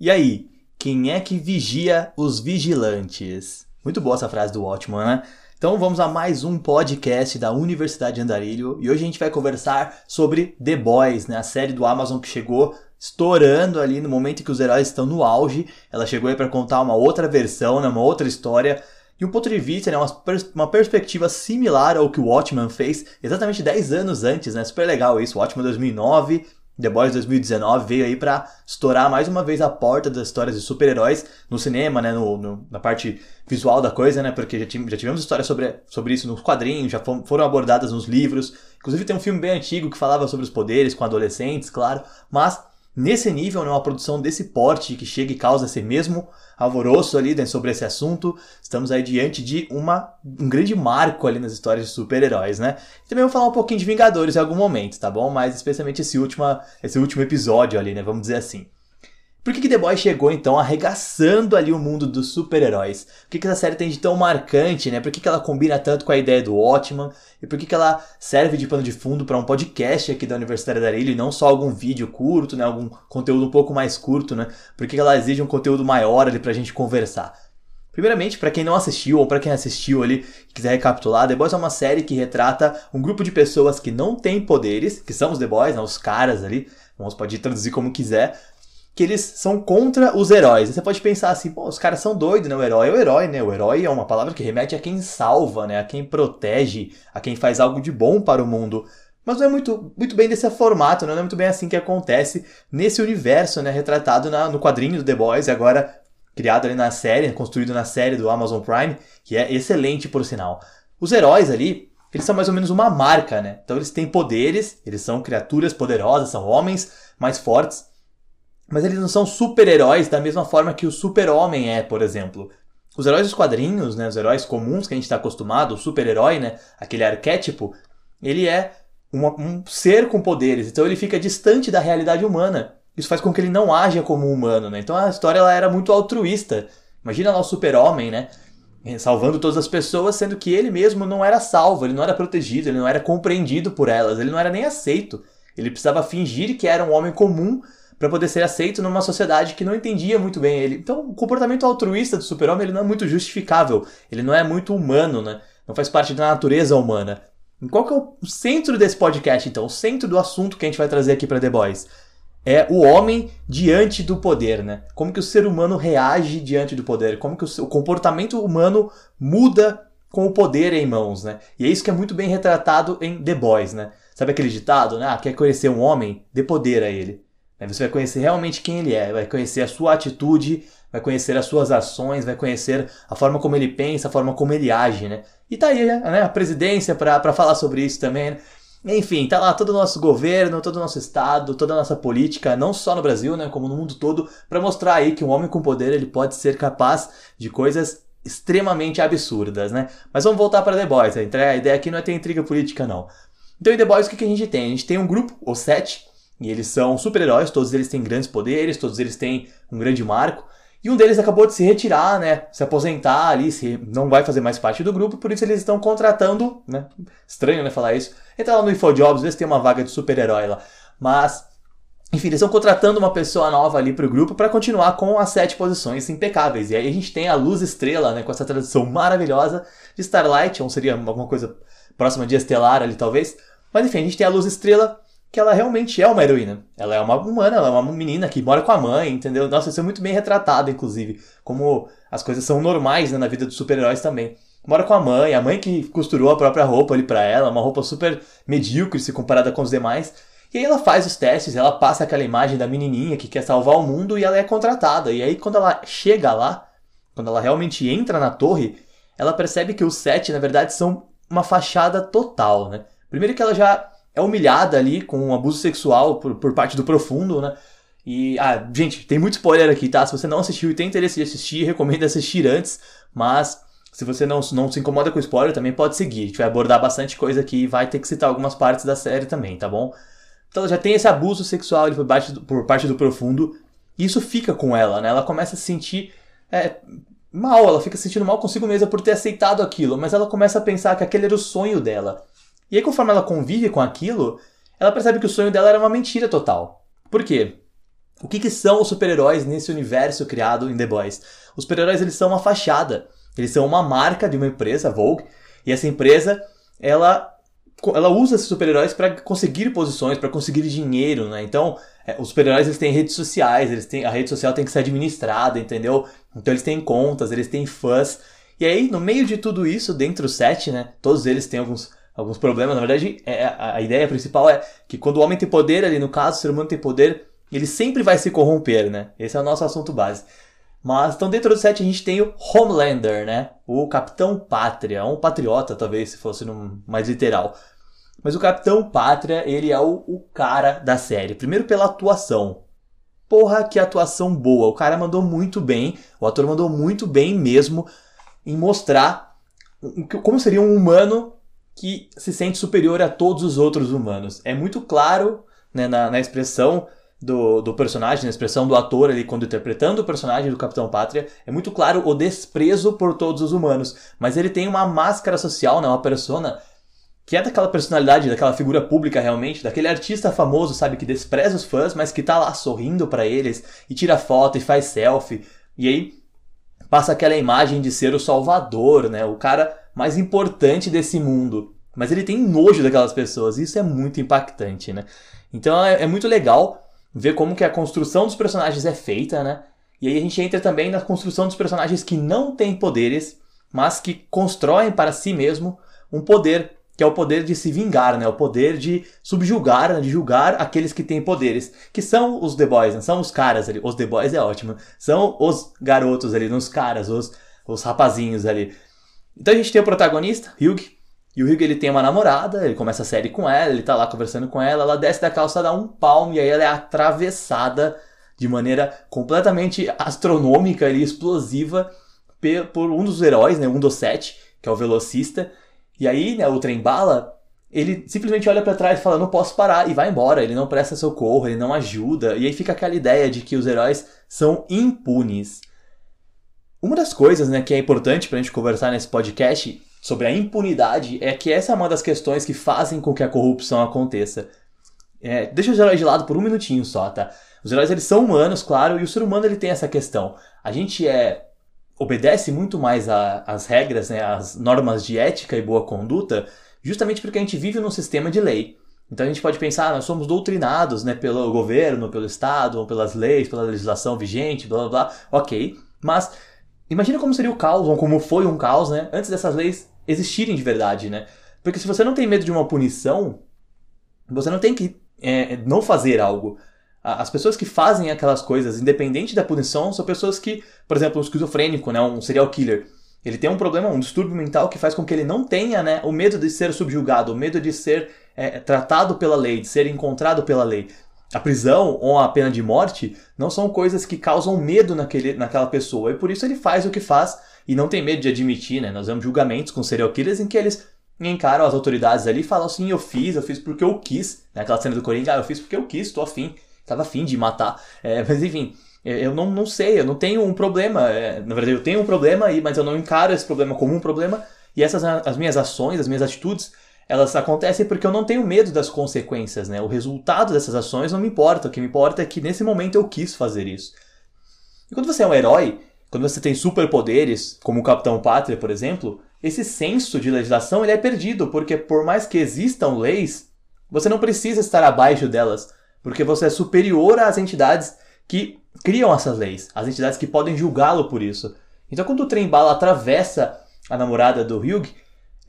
E aí, quem é que vigia os vigilantes? Muito boa essa frase do Watchman, né? Então vamos a mais um podcast da Universidade de Andarilho e hoje a gente vai conversar sobre The Boys, né? A série do Amazon que chegou estourando ali no momento em que os heróis estão no auge. Ela chegou aí para contar uma outra versão, né? Uma outra história e um ponto de vista, né, uma, pers uma perspectiva similar ao que o Watchman fez exatamente 10 anos antes, né? Super legal isso. Watchman 2009, The Boys 2019 veio aí para estourar mais uma vez a porta das histórias de super-heróis no cinema, né, no, no, na parte visual da coisa, né, porque já, já tivemos histórias sobre, sobre isso nos quadrinhos, já foram abordadas nos livros, inclusive tem um filme bem antigo que falava sobre os poderes com adolescentes, claro, mas nesse nível, né, uma produção desse porte que chega e causa esse mesmo alvoroço ali né, sobre esse assunto, estamos aí diante de uma, um grande marco ali nas histórias de super-heróis, né? Também vou falar um pouquinho de Vingadores em algum momento, tá bom? Mas especialmente esse último, esse último episódio ali, né? Vamos dizer assim. Por que, que The Boys chegou então arregaçando ali o mundo dos super-heróis? Por que, que essa série tem de tão marcante, né? Por que, que ela combina tanto com a ideia do Watchman? E por que, que ela serve de pano de fundo para um podcast aqui da Universidade da Arilho e não só algum vídeo curto, né? Algum conteúdo um pouco mais curto, né? Por que, que ela exige um conteúdo maior ali pra gente conversar? Primeiramente, para quem não assistiu ou para quem assistiu ali e quiser recapitular, The Boys é uma série que retrata um grupo de pessoas que não têm poderes, que são os The Boys, né, os caras ali, vamos pode traduzir como quiser, que eles são contra os heróis. Você pode pensar assim, pô, os caras são doidos, né? O herói é o herói, né? O herói é uma palavra que remete a quem salva, né? A quem protege, a quem faz algo de bom para o mundo. Mas não é muito, muito bem desse formato, né? não é muito bem assim que acontece nesse universo, né? Retratado na, no quadrinho do The Boys agora criado ali na série, construído na série do Amazon Prime, que é excelente por sinal. Os heróis ali, eles são mais ou menos uma marca, né? Então eles têm poderes, eles são criaturas poderosas, são homens mais fortes, mas eles não são super-heróis da mesma forma que o super-homem é, por exemplo. Os heróis dos quadrinhos, né, os heróis comuns que a gente está acostumado, o super-herói, né, aquele arquétipo, ele é uma, um ser com poderes, então ele fica distante da realidade humana. Isso faz com que ele não haja como um humano, né? Então a história ela era muito altruísta. Imagina lá o super-homem, né? Salvando todas as pessoas, sendo que ele mesmo não era salvo, ele não era protegido, ele não era compreendido por elas, ele não era nem aceito. Ele precisava fingir que era um homem comum para poder ser aceito numa sociedade que não entendia muito bem ele. Então, o comportamento altruísta do super-homem ele não é muito justificável, ele não é muito humano, né? Não faz parte da natureza humana. Qual que é o centro desse podcast, então? O centro do assunto que a gente vai trazer aqui para The Boys? É o homem diante do poder, né? Como que o ser humano reage diante do poder? Como que o, comportamento humano muda com o poder em mãos, né? E é isso que é muito bem retratado em The Boys, né? Sabe aquele ditado, né? Ah, quer conhecer um homem? Dê poder a ele. Você vai conhecer realmente quem ele é, vai conhecer a sua atitude, vai conhecer as suas ações, vai conhecer a forma como ele pensa, a forma como ele age, né? E tá aí né, a presidência para falar sobre isso também, né? Enfim, tá lá todo o nosso governo, todo o nosso estado, toda a nossa política, não só no Brasil, né, como no mundo todo, para mostrar aí que um homem com poder ele pode ser capaz de coisas extremamente absurdas, né? Mas vamos voltar para The Boys. A ideia aqui não é ter intriga política, não. Então, em The Boys, o que a gente tem? A gente tem um grupo, ou sete, e eles são super-heróis, todos eles têm grandes poderes, todos eles têm um grande marco. E um deles acabou de se retirar, né? Se aposentar ali, se não vai fazer mais parte do grupo, por isso eles estão contratando, né? Estranho, né, falar isso. Entra lá no InfoJobs, vê se tem uma vaga de super-herói lá. Mas, enfim, eles estão contratando uma pessoa nova ali pro grupo para continuar com as sete posições impecáveis. E aí a gente tem a Luz Estrela, né? Com essa tradução maravilhosa de Starlight, ou seria alguma coisa próxima de Estelar ali, talvez. Mas enfim, a gente tem a Luz Estrela, que ela realmente é uma heroína. Ela é uma humana, ela é uma menina que mora com a mãe, entendeu? Nossa, isso é muito bem retratado, inclusive. Como as coisas são normais né, na vida dos super-heróis também. Mora com a mãe, a mãe que costurou a própria roupa ali pra ela, uma roupa super medíocre se comparada com os demais. E aí ela faz os testes, ela passa aquela imagem da menininha que quer salvar o mundo e ela é contratada. E aí quando ela chega lá, quando ela realmente entra na torre, ela percebe que os sete, na verdade, são uma fachada total, né? Primeiro que ela já é humilhada ali com um abuso sexual por, por parte do profundo, né? E, ah, gente, tem muito spoiler aqui, tá? Se você não assistiu e tem interesse de assistir, recomendo assistir antes, mas se você não, não se incomoda com spoiler, também pode seguir. A gente vai abordar bastante coisa aqui e vai ter que citar algumas partes da série também, tá bom? Então já tem esse abuso sexual ali por parte do, por parte do profundo, e isso fica com ela, né? Ela começa a se sentir é, mal, ela fica se sentindo mal consigo mesma por ter aceitado aquilo, mas ela começa a pensar que aquele era o sonho dela. E aí, conforme ela convive com aquilo, ela percebe que o sonho dela era uma mentira total. Por quê? O que, que são os super-heróis nesse universo criado em The Boys? Os super-heróis eles são uma fachada, eles são uma marca de uma empresa, Vogue, e essa empresa ela ela usa esses super-heróis para conseguir posições, para conseguir dinheiro, né? Então, é, os super-heróis eles têm redes sociais, eles têm a rede social tem que ser administrada, entendeu? Então eles têm contas, eles têm fãs. E aí, no meio de tudo isso, dentro do set, né? Todos eles têm alguns alguns problemas. Na verdade, é, a, a ideia principal é que quando o homem tem poder, ali no caso, o ser humano tem poder, ele sempre vai se corromper, né? Esse é o nosso assunto base. Mas então dentro do set a gente tem o Homelander, né? O Capitão Pátria, um patriota talvez se fosse no mais literal. Mas o Capitão Pátria, ele é o, o cara da série. Primeiro pela atuação. Porra, que atuação boa. O cara mandou muito bem, o ator mandou muito bem mesmo em mostrar como seria um humano que se sente superior a todos os outros humanos. É muito claro né, na, na expressão do, do personagem, na expressão do ator ali quando interpretando o personagem do Capitão Pátria, é muito claro o desprezo por todos os humanos. Mas ele tem uma máscara social, né, uma persona que é daquela personalidade, daquela figura pública realmente, daquele artista famoso, sabe, que despreza os fãs, mas que tá lá sorrindo para eles e tira foto e faz selfie. E aí passa aquela imagem de ser o salvador, né, o cara mais importante desse mundo. Mas ele tem nojo daquelas pessoas, isso é muito impactante, né? Então é, é muito legal ver como que a construção dos personagens é feita, né? E aí a gente entra também na construção dos personagens que não têm poderes, mas que constroem para si mesmo um poder, que é o poder de se vingar, né? O poder de subjugar, né? de julgar aqueles que têm poderes, que são os The Boys, né? são os caras ali. Os The Boys é ótimo. São os garotos ali, os caras, os, os rapazinhos ali. Então a gente tem o protagonista, Hugh, e o Hugh ele tem uma namorada, ele começa a série com ela, ele tá lá conversando com ela, ela desce da calça, dá um palmo e aí ela é atravessada de maneira completamente astronômica e explosiva por um dos heróis, né, um dos sete, que é o velocista. E aí, né, o trem bala, ele simplesmente olha para trás e fala: "Não posso parar" e vai embora. Ele não presta socorro, ele não ajuda. E aí fica aquela ideia de que os heróis são impunes. Uma das coisas, né, que é importante pra gente conversar nesse podcast sobre a impunidade é que essa é uma das questões que fazem com que a corrupção aconteça. É, deixa os heróis de lado por um minutinho só, tá? Os heróis eles são humanos, claro, e o ser humano ele tem essa questão. A gente é obedece muito mais às regras, né, às normas de ética e boa conduta, justamente porque a gente vive num sistema de lei. Então a gente pode pensar, ah, nós somos doutrinados, né, pelo governo, pelo Estado, pelas leis, pela legislação vigente, blá blá blá. Ok, mas Imagina como seria o caos, ou como foi um caos, né? Antes dessas leis existirem de verdade, né? Porque se você não tem medo de uma punição, você não tem que é, não fazer algo. As pessoas que fazem aquelas coisas, independente da punição, são pessoas que, por exemplo, um esquizofrênico, né, um serial killer, ele tem um problema, um distúrbio mental que faz com que ele não tenha né, o medo de ser subjugado, o medo de ser é, tratado pela lei, de ser encontrado pela lei a prisão ou a pena de morte não são coisas que causam medo naquele, naquela pessoa. E por isso ele faz o que faz e não tem medo de admitir, né? Nós vemos julgamentos com serial killers em que eles encaram as autoridades ali e falam assim, eu fiz, eu fiz porque eu quis. Naquela cena do Coringa, ah, eu fiz porque eu quis, tô afim. Tava afim de matar. É, mas enfim, é, eu não, não sei, eu não tenho um problema. É, na verdade, eu tenho um problema, mas eu não encaro esse problema como um problema. E essas as minhas ações, as minhas atitudes elas acontecem porque eu não tenho medo das consequências, né? O resultado dessas ações não me importa. O que me importa é que nesse momento eu quis fazer isso. E quando você é um herói, quando você tem superpoderes, como o Capitão Pátria, por exemplo, esse senso de legislação ele é perdido, porque por mais que existam leis, você não precisa estar abaixo delas, porque você é superior às entidades que criam essas leis, as entidades que podem julgá-lo por isso. Então quando o trem bala atravessa a namorada do Hugh,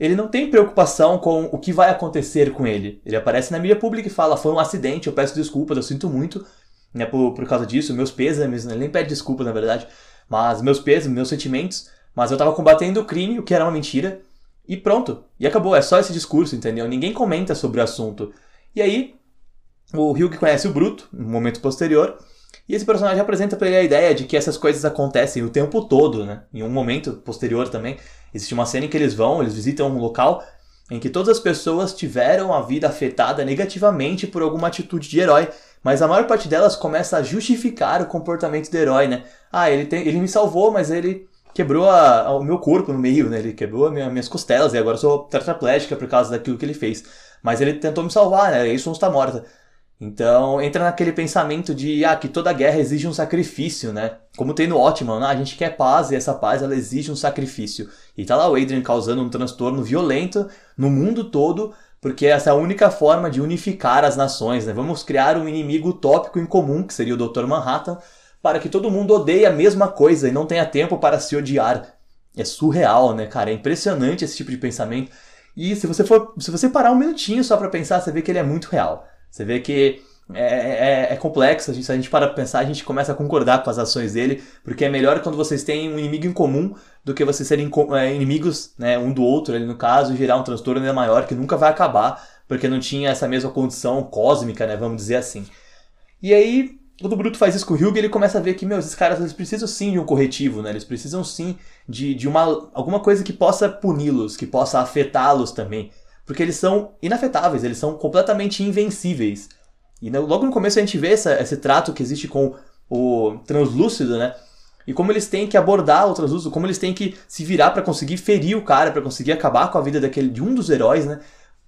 ele não tem preocupação com o que vai acontecer com ele. Ele aparece na mídia pública e fala: foi um acidente, eu peço desculpas, eu sinto muito né, por, por causa disso, meus pêsames, ele nem pede desculpas na verdade, mas meus pêsames, meus sentimentos, mas eu tava combatendo o crime, o que era uma mentira, e pronto. E acabou, é só esse discurso, entendeu? Ninguém comenta sobre o assunto. E aí, o Hugh conhece o Bruto, no momento posterior, e esse personagem apresenta para ele a ideia de que essas coisas acontecem o tempo todo, né? Em um momento posterior também. Existe uma cena em que eles vão, eles visitam um local em que todas as pessoas tiveram a vida afetada negativamente por alguma atitude de herói, mas a maior parte delas começa a justificar o comportamento do herói, né? Ah, ele, tem, ele me salvou, mas ele quebrou a, a, o meu corpo no meio, né? Ele quebrou minha, minhas costelas e agora eu sou tetraplégica por causa daquilo que ele fez. Mas ele tentou me salvar, né? Isso não está morta. Então entra naquele pensamento de ah, que toda guerra exige um sacrifício, né? Como tem no Ottoman, ah, a gente quer paz e essa paz ela exige um sacrifício. E tá lá o Adrian causando um transtorno violento no mundo todo, porque essa é a única forma de unificar as nações, né? Vamos criar um inimigo utópico em comum, que seria o Dr. Manhattan, para que todo mundo odeie a mesma coisa e não tenha tempo para se odiar. É surreal, né, cara? É impressionante esse tipo de pensamento. E se você for, se você parar um minutinho só para pensar, você vê que ele é muito real. Você vê que é, é, é complexo, se a gente para pensar, a gente começa a concordar com as ações dele, porque é melhor quando vocês têm um inimigo em comum do que vocês serem é, inimigos né, um do outro, ali no caso, e gerar um transtorno ainda maior que nunca vai acabar, porque não tinha essa mesma condição cósmica, né, vamos dizer assim. E aí, quando o Bruto faz isso com o Hugh, ele começa a ver que, meu, esses caras eles precisam sim de um corretivo, né? Eles precisam sim de, de uma, alguma coisa que possa puni-los, que possa afetá-los também. Porque eles são inafetáveis, eles são completamente invencíveis. E logo no começo a gente vê essa, esse trato que existe com o translúcido, né? E como eles têm que abordar o translúcido, como eles têm que se virar para conseguir ferir o cara, para conseguir acabar com a vida daquele de um dos heróis, né?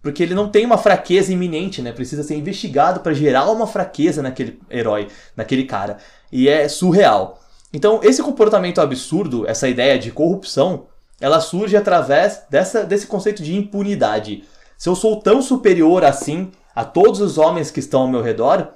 Porque ele não tem uma fraqueza iminente, né? Precisa ser investigado para gerar uma fraqueza naquele herói, naquele cara. E é surreal. Então, esse comportamento absurdo, essa ideia de corrupção, ela surge através dessa, desse conceito de impunidade. Se eu sou tão superior assim a todos os homens que estão ao meu redor,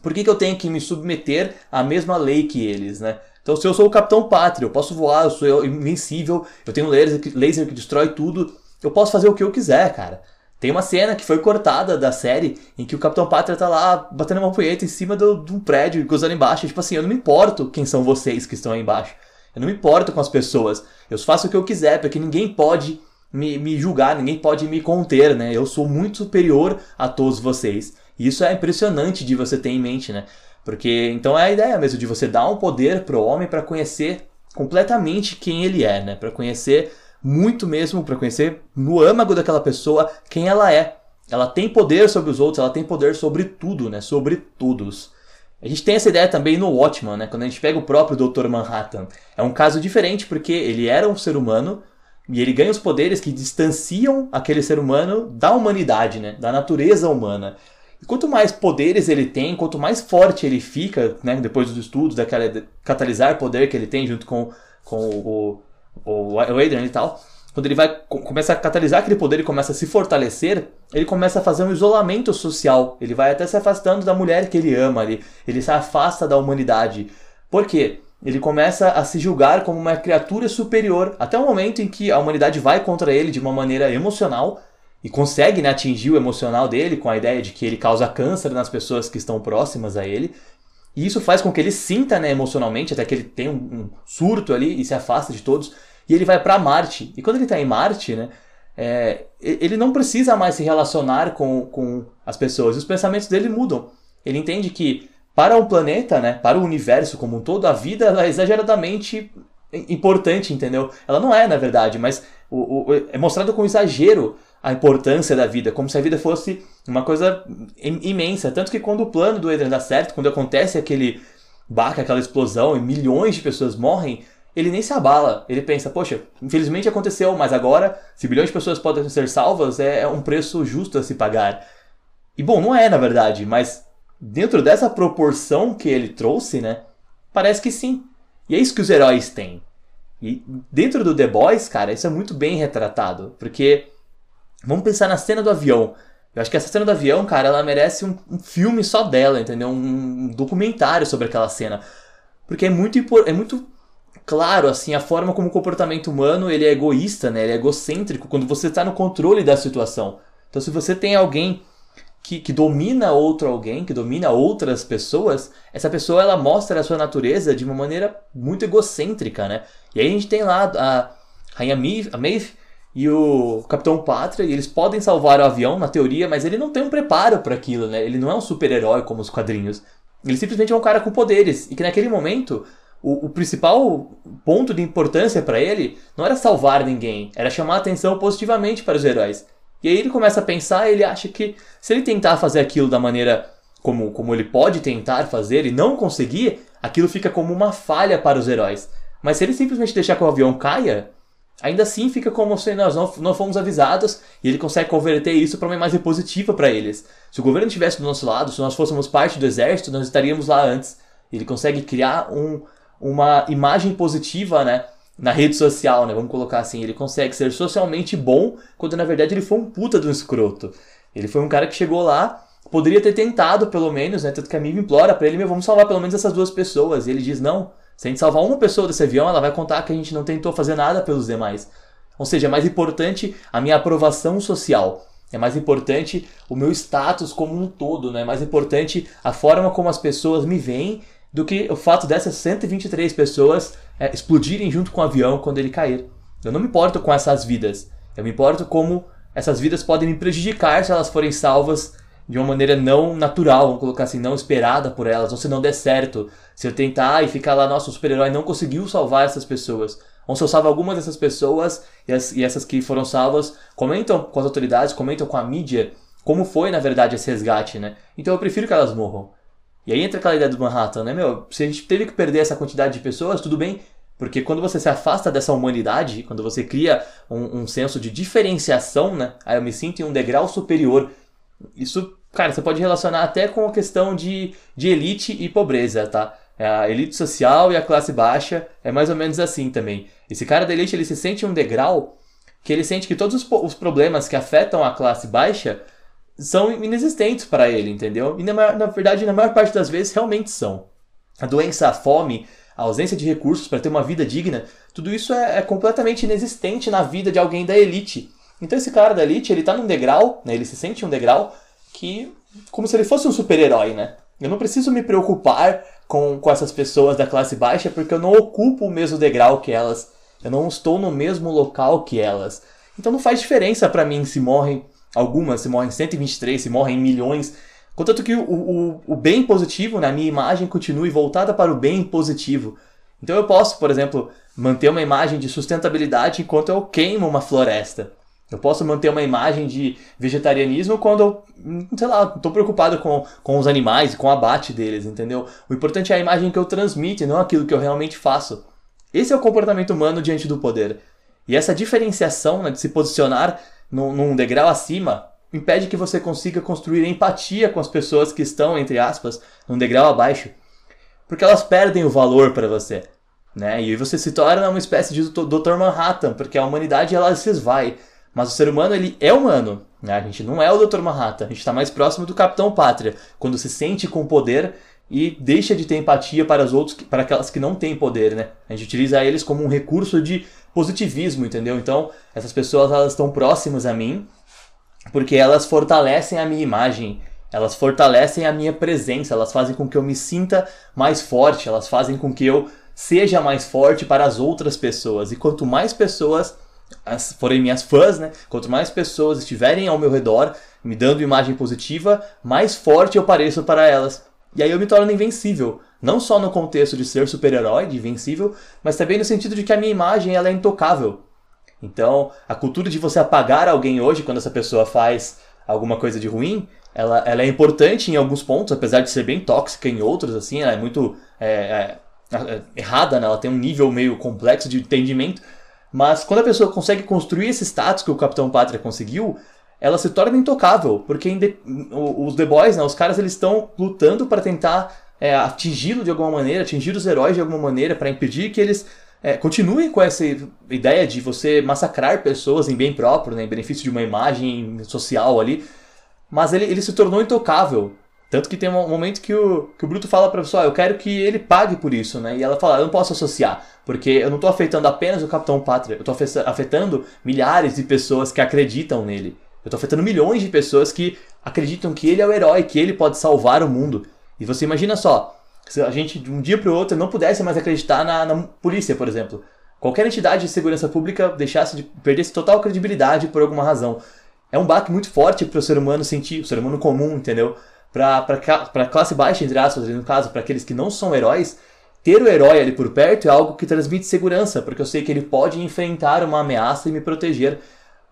por que, que eu tenho que me submeter à mesma lei que eles, né? Então, se eu sou o Capitão Pátria, eu posso voar, eu sou invencível, eu tenho laser, laser que destrói tudo, eu posso fazer o que eu quiser, cara. Tem uma cena que foi cortada da série em que o Capitão Pátria tá lá batendo uma punheta em cima de um prédio e gozando embaixo. tipo assim, eu não me importo quem são vocês que estão aí embaixo. Eu não me importo com as pessoas. Eu faço o que eu quiser, porque ninguém pode me, me julgar, ninguém pode me conter, né? Eu sou muito superior a todos vocês. E isso é impressionante de você ter em mente, né? Porque então é a ideia mesmo de você dar um poder pro homem para conhecer completamente quem ele é, né? Para conhecer muito mesmo para conhecer no âmago daquela pessoa quem ela é. Ela tem poder sobre os outros, ela tem poder sobre tudo, né? Sobre todos. A gente tem essa ideia também no Watchman, né? Quando a gente pega o próprio Dr. Manhattan. É um caso diferente porque ele era um ser humano e ele ganha os poderes que distanciam aquele ser humano da humanidade, né? Da natureza humana. E quanto mais poderes ele tem, quanto mais forte ele fica, né? Depois dos estudos, daquela catalisar poder que ele tem junto com, com o, o Adrian e tal, quando ele vai começa a catalisar aquele poder e começa a se fortalecer, ele começa a fazer um isolamento social. Ele vai até se afastando da mulher que ele ama, ele, ele se afasta da humanidade. Por quê? Ele começa a se julgar como uma criatura superior, até o momento em que a humanidade vai contra ele de uma maneira emocional e consegue né, atingir o emocional dele com a ideia de que ele causa câncer nas pessoas que estão próximas a ele. E isso faz com que ele sinta né, emocionalmente, até que ele tenha um, um surto ali e se afasta de todos. E ele vai para Marte. E quando ele está em Marte, né, é, ele não precisa mais se relacionar com, com as pessoas. Os pensamentos dele mudam. Ele entende que para o planeta, né, para o universo como um todo, a vida é exageradamente importante, entendeu? Ela não é, na verdade, mas o, o, é mostrado com exagero a importância da vida, como se a vida fosse uma coisa imensa. Tanto que quando o plano do Eden dá certo, quando acontece aquele baque, aquela explosão e milhões de pessoas morrem, ele nem se abala. Ele pensa, poxa, infelizmente aconteceu, mas agora, se bilhões de pessoas podem ser salvas, é, é um preço justo a se pagar. E bom, não é na verdade, mas dentro dessa proporção que ele trouxe, né? Parece que sim. E é isso que os heróis têm. E dentro do The Boys, cara, isso é muito bem retratado, porque Vamos pensar na cena do avião. Eu acho que essa cena do avião, cara, ela merece um, um filme só dela, entendeu? Um, um, documentário sobre aquela cena. Porque é muito, é muito claro, assim, a forma como o comportamento humano ele é egoísta, né? Ele é egocêntrico quando você está no controle da situação. Então, se você tem alguém que, que domina outro alguém, que domina outras pessoas, essa pessoa ela mostra a sua natureza de uma maneira muito egocêntrica, né? E aí a gente tem lá a Rainha Maeve, a e o Capitão Pátria, e eles podem salvar o avião, na teoria, mas ele não tem um preparo para aquilo, né? Ele não é um super-herói como os quadrinhos. Ele simplesmente é um cara com poderes. E que naquele momento, o, o principal ponto de importância para ele não era salvar ninguém, era chamar atenção positivamente para os heróis. E aí ele começa a pensar, ele acha que se ele tentar fazer aquilo da maneira como, como ele pode tentar fazer e não conseguir, aquilo fica como uma falha para os heróis. Mas se ele simplesmente deixar que o avião caia, ainda assim fica como se nós não, não fomos avisados e ele consegue converter isso para uma imagem positiva para eles. Se o governo estivesse do nosso lado, se nós fôssemos parte do exército, nós estaríamos lá antes. Ele consegue criar um, uma imagem positiva, né? Na rede social, né? Vamos colocar assim. Ele consegue ser socialmente bom quando na verdade ele foi um puta de um escroto. Ele foi um cara que chegou lá, poderia ter tentado pelo menos, né? Tanto que a Miva implora para ele, meu, vamos salvar pelo menos essas duas pessoas. E ele diz, não, se a gente salvar uma pessoa desse avião, ela vai contar que a gente não tentou fazer nada pelos demais. Ou seja, é mais importante a minha aprovação social. É mais importante o meu status como um todo, né? É mais importante a forma como as pessoas me veem do que o fato dessas 123 pessoas é, explodirem junto com o avião quando ele cair. Eu não me importo com essas vidas. Eu me importo como essas vidas podem me prejudicar se elas forem salvas de uma maneira não natural, vamos colocar assim, não esperada por elas, ou se não der certo. Se eu tentar e ficar lá, nossa, o super-herói não conseguiu salvar essas pessoas. Ou se eu salvo algumas dessas pessoas e, as, e essas que foram salvas comentam com as autoridades, comentam com a mídia como foi, na verdade, esse resgate, né? Então eu prefiro que elas morram. E aí entra aquela ideia do Manhattan, né, meu? Se a gente teve que perder essa quantidade de pessoas, tudo bem, porque quando você se afasta dessa humanidade, quando você cria um, um senso de diferenciação, né? Aí eu me sinto em um degrau superior. Isso, cara, você pode relacionar até com a questão de, de elite e pobreza, tá? A elite social e a classe baixa é mais ou menos assim também. Esse cara da elite ele se sente em um degrau que ele sente que todos os, os problemas que afetam a classe baixa são inexistentes para ele, entendeu? E na, na, verdade, na maior parte das vezes, realmente são. A doença, a fome, a ausência de recursos para ter uma vida digna, tudo isso é, é, completamente inexistente na vida de alguém da elite. Então esse cara da elite, ele tá num degrau, né? Ele se sente um degrau que como se ele fosse um super-herói, né? Eu não preciso me preocupar com, com essas pessoas da classe baixa porque eu não ocupo o mesmo degrau que elas. Eu não estou no mesmo local que elas. Então não faz diferença para mim se morrem algumas, se morrem 123, se morrem milhões. Contanto que o, o, o bem positivo na né, minha imagem continue voltada para o bem positivo. Então eu posso, por exemplo, manter uma imagem de sustentabilidade enquanto eu queimo uma floresta. Eu posso manter uma imagem de vegetarianismo quando eu, sei lá, estou preocupado com, com os animais e com o abate deles, entendeu? O importante é a imagem que eu transmito, não aquilo que eu realmente faço. Esse é o comportamento humano diante do poder. E essa diferenciação né, de se posicionar num, num degrau acima impede que você consiga construir empatia com as pessoas que estão, entre aspas, num degrau abaixo. Porque elas perdem o valor para você. Né? E você se torna uma espécie de Dr. Manhattan, porque a humanidade ela se esvai. Mas o ser humano, ele é humano. Né? A gente não é o Dr. Manhattan, a gente está mais próximo do Capitão Pátria, quando se sente com poder e deixa de ter empatia para os outros, para aquelas que não têm poder, né? A gente utiliza eles como um recurso de positivismo, entendeu? Então, essas pessoas elas estão próximas a mim porque elas fortalecem a minha imagem, elas fortalecem a minha presença, elas fazem com que eu me sinta mais forte, elas fazem com que eu seja mais forte para as outras pessoas. E quanto mais pessoas as, forem minhas fãs, né? Quanto mais pessoas estiverem ao meu redor, me dando imagem positiva, mais forte eu pareço para elas. E aí eu me torno invencível. Não só no contexto de ser super-herói, de invencível, mas também no sentido de que a minha imagem ela é intocável. Então, a cultura de você apagar alguém hoje, quando essa pessoa faz alguma coisa de ruim, ela, ela é importante em alguns pontos, apesar de ser bem tóxica em outros, assim, ela é muito é, é, é, errada, né? ela tem um nível meio complexo de entendimento, mas quando a pessoa consegue construir esse status que o Capitão Pátria conseguiu, ela se torna intocável, porque os The Boys, né, os caras, eles estão lutando para tentar é, atingi-lo de alguma maneira, atingir os heróis de alguma maneira, para impedir que eles é, continuem com essa ideia de você massacrar pessoas em bem próprio, né, em benefício de uma imagem social ali. Mas ele, ele se tornou intocável. Tanto que tem um momento que o, que o Bruto fala pra pessoa, ah, eu quero que ele pague por isso, né? E ela fala, eu não posso associar, porque eu não tô afetando apenas o Capitão Pátria, eu tô afetando milhares de pessoas que acreditam nele. Eu tô afetando milhões de pessoas que acreditam que ele é o herói, que ele pode salvar o mundo. E você imagina só, se a gente de um dia para o outro não pudesse mais acreditar na, na, polícia, por exemplo. Qualquer entidade de segurança pública deixasse de perdesse total credibilidade por alguma razão. É um baque muito forte para o ser humano sentir, o ser humano comum, entendeu? para a classe baixa, entre aspas, no caso, para aqueles que não são heróis, ter o herói ali por perto é algo que transmite segurança, porque eu sei que ele pode enfrentar uma ameaça e me proteger.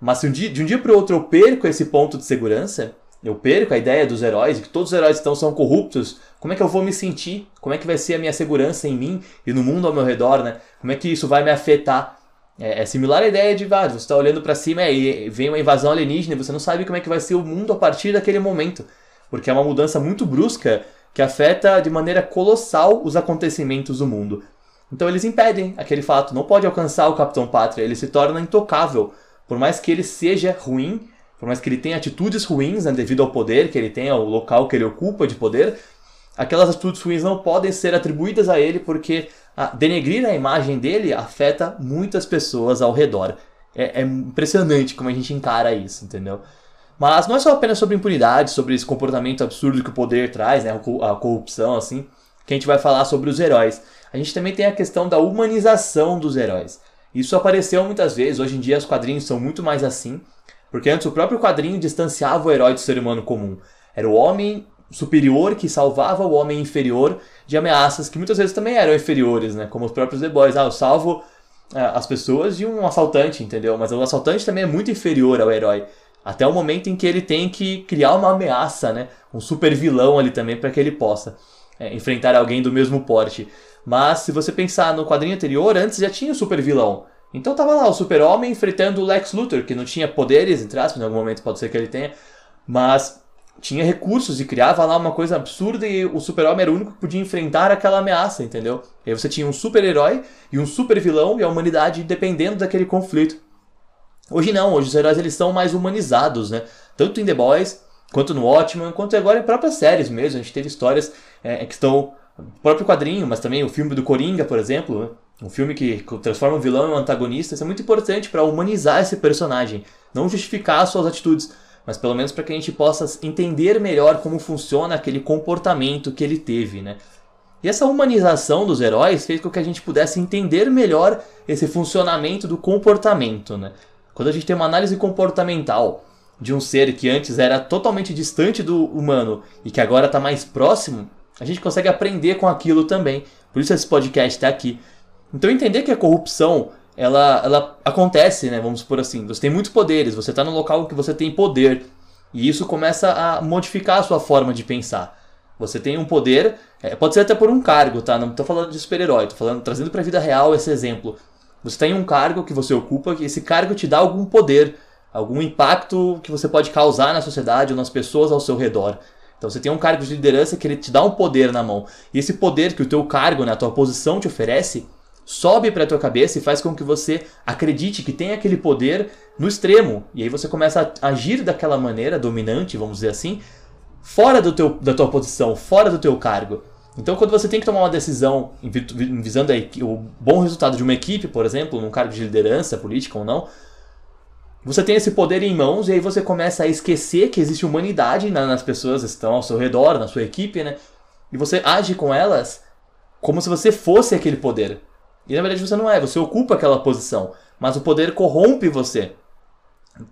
Mas se um dia, de um dia para o outro eu perco esse ponto de segurança, eu perco a ideia dos heróis, que todos os heróis então são corruptos, como é que eu vou me sentir? Como é que vai ser a minha segurança em mim e no mundo ao meu redor, né? Como é que isso vai me afetar? É, é similar à ideia de, ah, você está olhando para cima e vem uma invasão alienígena e você não sabe como é que vai ser o mundo a partir daquele momento. Porque é uma mudança muito brusca que afeta de maneira colossal os acontecimentos do mundo. Então eles impedem aquele fato, não pode alcançar o Capitão Pátria, ele se torna intocável. Por mais que ele seja ruim, por mais que ele tenha atitudes ruins né, devido ao poder que ele tem, ao local que ele ocupa de poder, aquelas atitudes ruins não podem ser atribuídas a ele porque a, denegrir a imagem dele afeta muitas pessoas ao redor. É, é, impressionante como a gente encara isso, entendeu? Mas não é só apenas sobre impunidade, sobre esse comportamento absurdo que o poder traz, né, a corrupção, assim, que a gente vai falar sobre os heróis. A gente também tem a questão da humanização dos heróis. Isso apareceu muitas vezes, hoje em dia os quadrinhos são muito mais assim, porque antes o próprio quadrinho distanciava o herói do ser humano comum. Era o homem superior que salvava o homem inferior de ameaças que muitas vezes também eram inferiores, né? Como os próprios The Boys. Ah, eu salvo é, as pessoas de um assaltante, entendeu? Mas o assaltante também é muito inferior ao herói. Até o momento em que ele tem que criar uma ameaça, né? Um super vilão ali também para que ele possa é, enfrentar alguém do mesmo porte. Mas se você pensar no quadrinho anterior, antes já tinha o super vilão. Então tava lá o super-homem enfrentando o Lex Luthor, que não tinha poderes, entre aspas, em algum momento pode ser que ele tenha, mas tinha recursos e criava lá uma coisa absurda e o super-homem era o único que podia enfrentar aquela ameaça, entendeu? E aí você tinha um super-herói e um super-vilão e a humanidade dependendo daquele conflito. Hoje não, hoje os heróis eles são mais humanizados, né? Tanto em The Boys, quanto no Watchmen, quanto agora em próprias séries mesmo. A gente teve histórias é, que estão no próprio quadrinho, mas também o filme do Coringa, por exemplo, né? um filme que transforma um vilão em um antagonista. Isso é muito importante para humanizar esse personagem, não justificar suas atitudes mas pelo menos para que a gente possa entender melhor como funciona aquele comportamento que ele teve, né? E essa humanização dos heróis fez com que a gente pudesse entender melhor esse funcionamento do comportamento, né? Quando a gente tem uma análise comportamental de um ser que antes era totalmente distante do humano e que agora está mais próximo, a gente consegue aprender com aquilo também. Por isso esse podcast está aqui. Então entender que a corrupção ela, ela acontece, né? Vamos por assim. Você tem muitos poderes, você está no local que você tem poder. E isso começa a modificar a sua forma de pensar. Você tem um poder, é, pode ser até por um cargo, tá? Não estou falando de super-herói, estou falando, trazendo para a vida real esse exemplo. Você tem um cargo que você ocupa, que esse cargo te dá algum poder, algum impacto que você pode causar na sociedade ou nas pessoas ao seu redor. Então você tem um cargo de liderança que ele te dá um poder na mão. E esse poder que o teu cargo, né, a tua posição te oferece, sobe para tua cabeça e faz com que você acredite que tem aquele poder no extremo. E aí você começa a agir daquela maneira dominante, vamos dizer assim, fora do teu, da tua posição, fora do teu cargo. Então, quando você tem que tomar uma decisão visando o bom resultado de uma equipe, por exemplo, num cargo de liderança política ou não, você tem esse poder em mãos e aí você começa a esquecer que existe humanidade nas pessoas que estão ao seu redor, na sua equipe, né? E você age com elas como se você fosse aquele poder. E na verdade você não é, você ocupa aquela posição. Mas o poder corrompe você.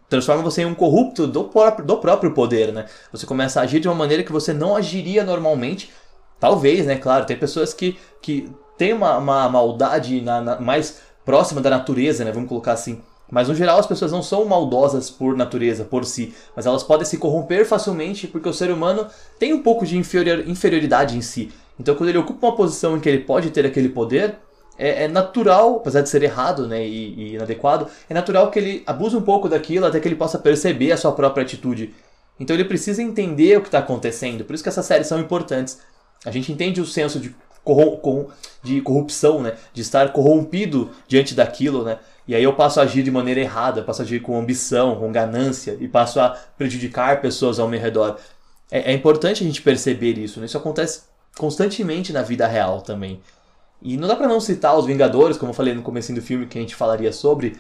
Transforma você em um corrupto do próprio, do próprio poder, né? Você começa a agir de uma maneira que você não agiria normalmente. Talvez, né? Claro, tem pessoas que, que têm uma, uma maldade na, na, mais próxima da natureza, né? Vamos colocar assim. Mas no geral as pessoas não são maldosas por natureza, por si, mas elas podem se corromper facilmente porque o ser humano tem um pouco de inferior, inferioridade em si. Então quando ele ocupa uma posição em que ele pode ter aquele poder, é, é, natural, apesar de ser errado né, e, e, inadequado, é natural que ele abuse um pouco daquilo até que ele possa perceber a sua própria atitude. Então ele precisa entender o que está acontecendo. Por isso que essas séries são importantes. A gente entende o senso de, de corrupção, né? De estar corrompido diante daquilo, né? E aí eu passo a agir de maneira errada, passo a agir com ambição, com ganância e passo a prejudicar pessoas ao meu redor. É, é importante a gente perceber isso. Né? Isso acontece constantemente na vida real também. E não dá para não citar os Vingadores, como eu falei no começo do filme que a gente falaria sobre,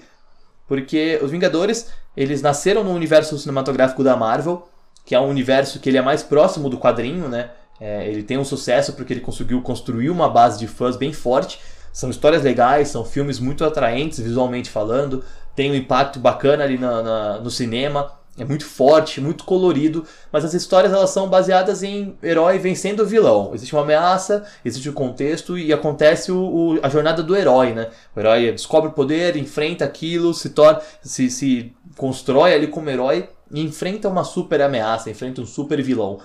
porque os Vingadores, eles nasceram no universo cinematográfico da Marvel, que é um universo que ele é mais próximo do quadrinho, né? É, ele tem um sucesso porque ele conseguiu construir uma base de fãs bem forte. São histórias legais, são filmes muito atraentes visualmente falando, tem um impacto bacana ali na, na no cinema é muito forte, muito colorido, mas as histórias elas são baseadas em herói vencendo o vilão. Existe uma ameaça, existe o um contexto e acontece o, o, a jornada do herói, né? O herói descobre o poder, enfrenta aquilo, se torna, se, se constrói ali como herói e enfrenta uma super ameaça, enfrenta um super vilão.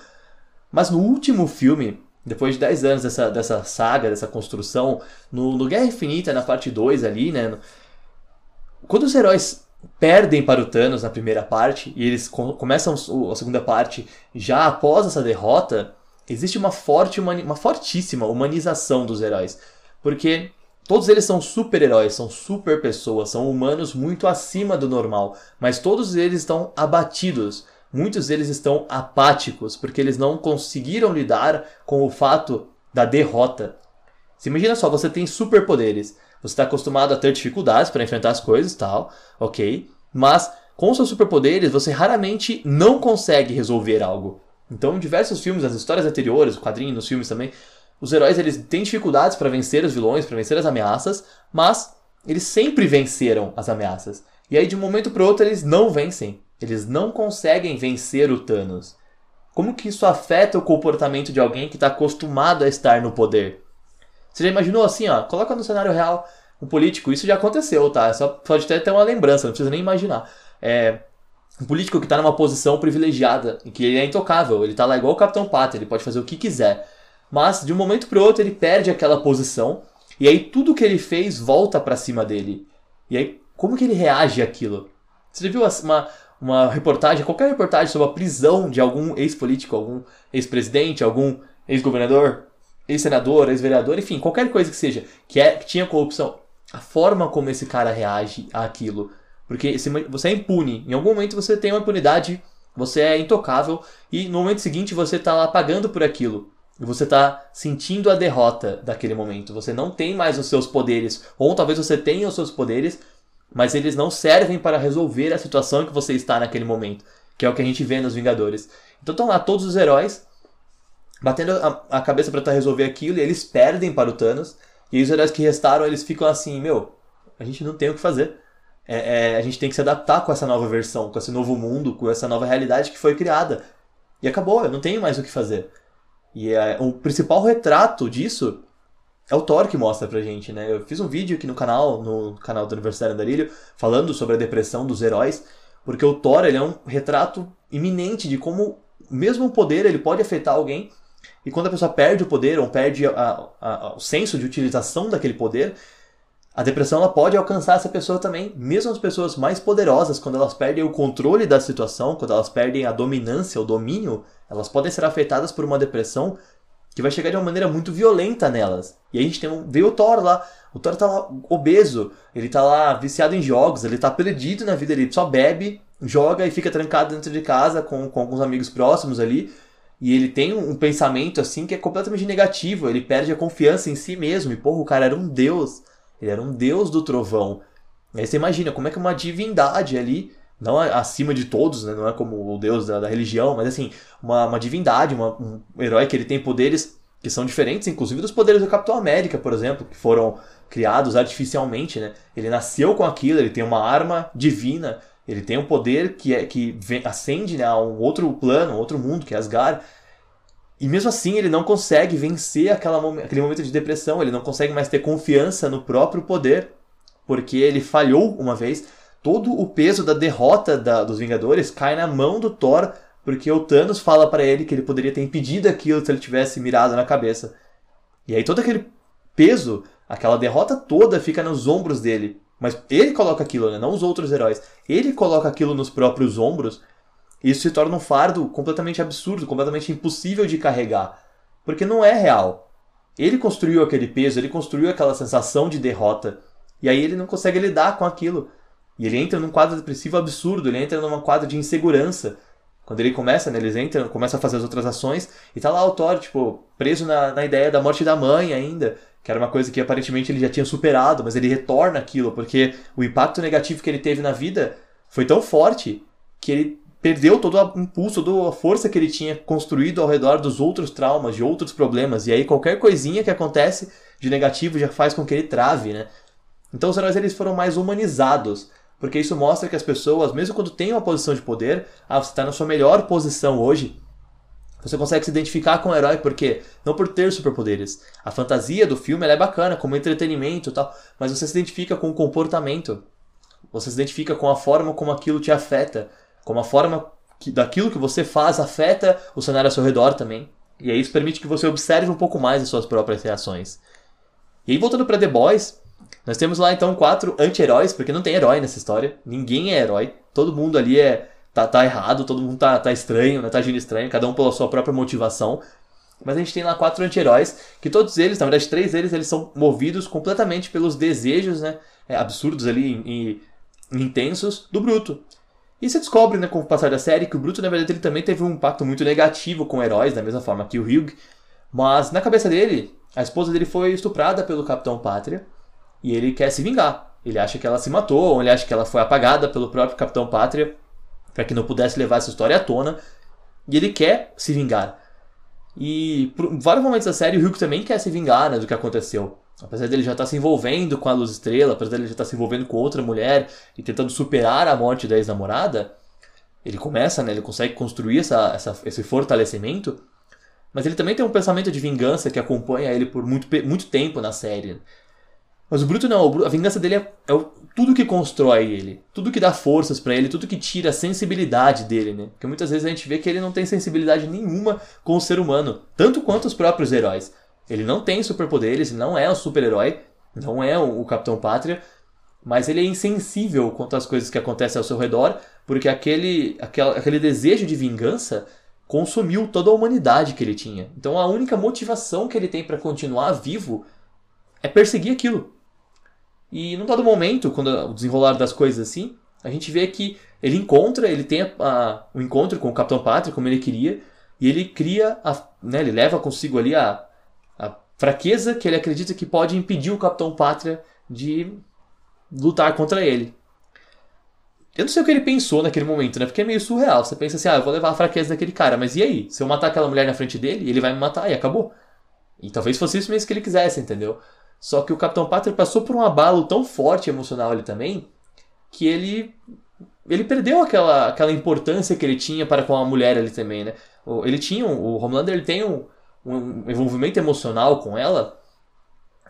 Mas no último filme, depois de 10 anos dessa, dessa saga, dessa construção, no, no Guerra Infinita, na parte 2 ali, né? quando os heróis perdem para o Thanos na primeira parte e eles começam a segunda parte já após essa derrota, existe uma forte, uma fortíssima humanização dos heróis. Porque todos eles são super-heróis, são super pessoas, são humanos muito acima do normal, mas todos eles estão abatidos. Muitos deles estão apáticos, porque eles não conseguiram lidar com o fato da derrota. Se imagina só, você tem superpoderes. Você está acostumado a ter dificuldades para enfrentar as coisas tal, ok? Mas com seus superpoderes, você raramente não consegue resolver algo. Então, em diversos filmes, nas histórias anteriores, quadrinhos, nos filmes também, os heróis eles têm dificuldades para vencer os vilões, para vencer as ameaças, mas eles sempre venceram as ameaças. E aí, de um momento para outro, eles não vencem. Eles não conseguem vencer o Thanos. Como que isso afeta o comportamento de alguém que está acostumado a estar no poder? Você já imaginou assim, ó? Coloca no cenário real um político, isso já aconteceu, tá? Só pode até ter uma lembrança, não precisa nem imaginar. É, um político que está numa posição privilegiada, em que ele é intocável, ele está lá igual o Capitão Pátria, ele pode fazer o que quiser. Mas de um momento para outro ele perde aquela posição e aí tudo que ele fez volta para cima dele. E aí como que ele reage àquilo? Você já viu uma, uma reportagem, qualquer reportagem sobre a prisão de algum ex-político, algum ex-presidente, algum ex-governador, ex-senador, ex-vereador, enfim, qualquer coisa que seja, que, é, que tinha corrupção. A forma como esse cara reage àquilo. Porque você é impune. Em algum momento você tem uma impunidade, você é intocável, e no momento seguinte você está lá pagando por aquilo. E você está sentindo a derrota daquele momento. Você não tem mais os seus poderes. Ou talvez você tenha os seus poderes, mas eles não servem para resolver a situação que você está naquele momento. Que é o que a gente vê nos Vingadores. Então estão lá todos os heróis batendo a, a cabeça para tentar resolver aquilo e eles perdem para o Thanos. E os heróis que restaram, eles ficam assim, meu, a gente não tem o que fazer. É, é, a gente tem que se adaptar com essa nova versão, com esse novo mundo, com essa nova realidade que foi criada. E acabou, eu não tenho mais o que fazer. E é, o principal retrato disso é o Thor que mostra pra gente, né? Eu fiz um vídeo aqui no canal, no canal do Universitário Andarilho, falando sobre a depressão dos heróis, porque o Thor ele é um retrato iminente de como mesmo o poder ele pode afetar alguém, e quando a pessoa perde o poder ou perde a, a, o senso de utilização daquele poder, a depressão ela pode alcançar essa pessoa também. Mesmo as pessoas mais poderosas, quando elas perdem o controle da situação, quando elas perdem a dominância, o domínio, elas podem ser afetadas por uma depressão que vai chegar de uma maneira muito violenta nelas. E a gente tem um, vê o Thor lá. O Thor tá lá obeso, ele tá lá viciado em jogos, ele tá perdido na vida, ele só bebe, joga e fica trancado dentro de casa com, com alguns amigos próximos ali. E ele tem um pensamento assim que é completamente negativo, ele perde a confiança em si mesmo. E porra, o cara era um deus. Ele era um deus do trovão. Aí você imagina como é que uma divindade ali, não acima de todos, né? não é como o deus da, da religião, mas assim, uma, uma divindade, uma, um herói que ele tem poderes que são diferentes, inclusive dos poderes do Capitão América, por exemplo, que foram criados artificialmente, né? Ele nasceu com aquilo, ele tem uma arma divina, ele tem um poder que é que vem, ascende né, a um outro plano, um outro mundo, que é Asgard. E mesmo assim ele não consegue vencer aquela, aquele momento de depressão, ele não consegue mais ter confiança no próprio poder, porque ele falhou uma vez. Todo o peso da derrota da, dos Vingadores cai na mão do Thor, porque o Thanos fala para ele que ele poderia ter impedido aquilo se ele tivesse mirado na cabeça. E aí todo aquele peso, aquela derrota toda fica nos ombros dele. Mas ele coloca aquilo, né? não os outros heróis. Ele coloca aquilo nos próprios ombros isso se torna um fardo completamente absurdo, completamente impossível de carregar. Porque não é real. Ele construiu aquele peso, ele construiu aquela sensação de derrota. E aí ele não consegue lidar com aquilo. E ele entra num quadro depressivo absurdo, ele entra num quadro de insegurança. Quando ele começa, né, eles entram, começa a fazer as outras ações, e tá lá o Thor, tipo, preso na, na ideia da morte da mãe ainda, que era uma coisa que aparentemente ele já tinha superado, mas ele retorna aquilo, porque o impacto negativo que ele teve na vida foi tão forte que ele perdeu todo o impulso, toda a força que ele tinha construído ao redor dos outros traumas, de outros problemas. E aí qualquer coisinha que acontece de negativo já faz com que ele trave, né? Então os heróis eles foram mais humanizados, porque isso mostra que as pessoas, mesmo quando têm uma posição de poder, ah, você está na sua melhor posição hoje, você consegue se identificar com o herói porque não por ter superpoderes. A fantasia do filme é bacana como entretenimento, e tal, mas você se identifica com o comportamento. Você se identifica com a forma como aquilo te afeta como a forma que, daquilo que você faz afeta o cenário ao seu redor também. E aí isso permite que você observe um pouco mais as suas próprias reações. E aí voltando para The Boys, Nós temos lá então quatro anti-heróis, porque não tem herói nessa história. Ninguém é herói. Todo mundo ali é tá, tá errado, todo mundo tá, tá estranho, né? tá agindo estranho, cada um pela sua própria motivação. Mas a gente tem lá quatro anti-heróis, que todos eles, na verdade, três deles, eles são movidos completamente pelos desejos, né? É, absurdos ali e, intensos do Bruto. E você descobre, né, com o passar da série, que o Bruto, na verdade, ele também teve um impacto muito negativo com heróis, da mesma forma que o Hugh. Mas na cabeça dele, a esposa dele foi estuprada pelo Capitão Pátria e ele quer se vingar. Ele acha que ela se matou, ou ele acha que ela foi apagada pelo próprio Capitão Pátria para que não pudesse levar essa história à tona. E ele quer se vingar. E por vários momentos da série, o Hulk também quer se vingar né, do que aconteceu. Apesar dele já estar tá se envolvendo com a Luz Estrela, apesar dele já estar tá se envolvendo com outra mulher e tentando superar a morte da ex-namorada, ele começa, né, ele consegue construir essa, essa, esse fortalecimento. Mas ele também tem um pensamento de vingança que acompanha ele por muito, muito tempo na série. Mas o Bruto não, a vingança dele é, é tudo que constrói ele, tudo que dá forças para ele, tudo que tira a sensibilidade dele, né? Porque muitas vezes a gente vê que ele não tem sensibilidade nenhuma com o ser humano, tanto quanto os próprios heróis. Ele não tem superpoderes, não é um super-herói, não é o Capitão Pátria, mas ele é insensível quanto às coisas que acontecem ao seu redor, porque aquele, aquele, aquele desejo de vingança consumiu toda a humanidade que ele tinha. Então a única motivação que ele tem para continuar vivo é perseguir aquilo. E num dado momento, quando o desenrolar das coisas assim, a gente vê que ele encontra, ele tem o encontro com o Capitão Pátria, como ele queria, e ele cria, a, né, ele leva consigo ali a, a fraqueza que ele acredita que pode impedir o Capitão Pátria de lutar contra ele. Eu não sei o que ele pensou naquele momento, né? Porque é meio surreal. Você pensa assim, ah, eu vou levar a fraqueza daquele cara, mas e aí? Se eu matar aquela mulher na frente dele, ele vai me matar e acabou. E talvez fosse isso mesmo que ele quisesse, entendeu? Só que o Capitão Pátria passou por um abalo tão forte emocional ali também, que ele ele perdeu aquela, aquela importância que ele tinha para com a mulher ali também, né? Ele tinha, o Homelander ele tem um, um envolvimento emocional com ela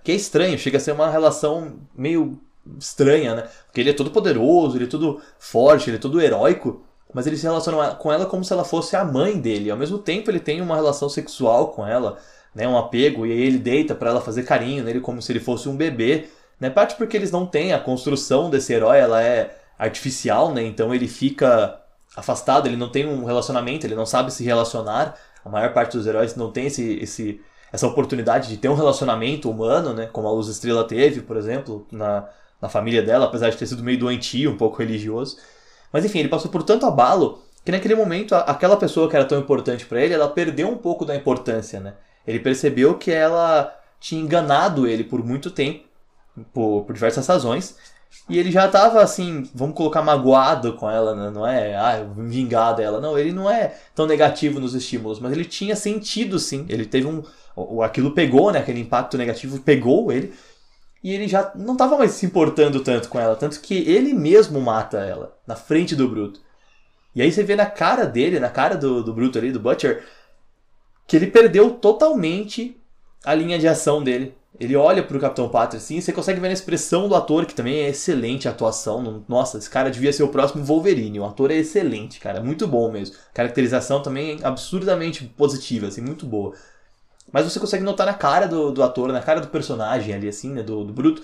que é estranho, chega a ser uma relação meio estranha, né? Porque ele é todo poderoso, ele é todo forte, ele é todo heróico, mas ele se relaciona com ela como se ela fosse a mãe dele. Ao mesmo tempo, ele tem uma relação sexual com ela né, um apego, e aí ele deita para ela fazer carinho nele como se ele fosse um bebê, né? Parte porque eles não têm a construção desse herói, ela é artificial, né? Então ele fica afastado, ele não tem um relacionamento, ele não sabe se relacionar. A maior parte dos heróis não tem esse, esse essa oportunidade de ter um relacionamento humano, né? Como a Luz Estrela teve, por exemplo, na, na família dela, apesar de ter sido meio doentio, um pouco religioso. Mas enfim, ele passou por tanto abalo que naquele momento aquela pessoa que era tão importante para ele, ela perdeu um pouco da importância, né? Ele percebeu que ela tinha enganado ele por muito tempo, por, por diversas razões, e ele já estava assim, vamos colocar magoado com ela, né? não é, ah, vingar dela. Não, ele não é tão negativo nos estímulos, mas ele tinha sentido sim. Ele teve um. Aquilo pegou, né? Aquele impacto negativo pegou ele. E ele já não estava mais se importando tanto com ela. Tanto que ele mesmo mata ela, na frente do Bruto. E aí você vê na cara dele, na cara do, do Bruto ali, do Butcher, que ele perdeu totalmente a linha de ação dele. Ele olha pro Capitão Pátria assim, você consegue ver na expressão do ator, que também é excelente a atuação. Nossa, esse cara devia ser o próximo Wolverine. O ator é excelente, cara, muito bom mesmo. Caracterização também é absurdamente positiva, assim, muito boa. Mas você consegue notar na cara do, do ator, na cara do personagem ali, assim, né, do, do Bruto,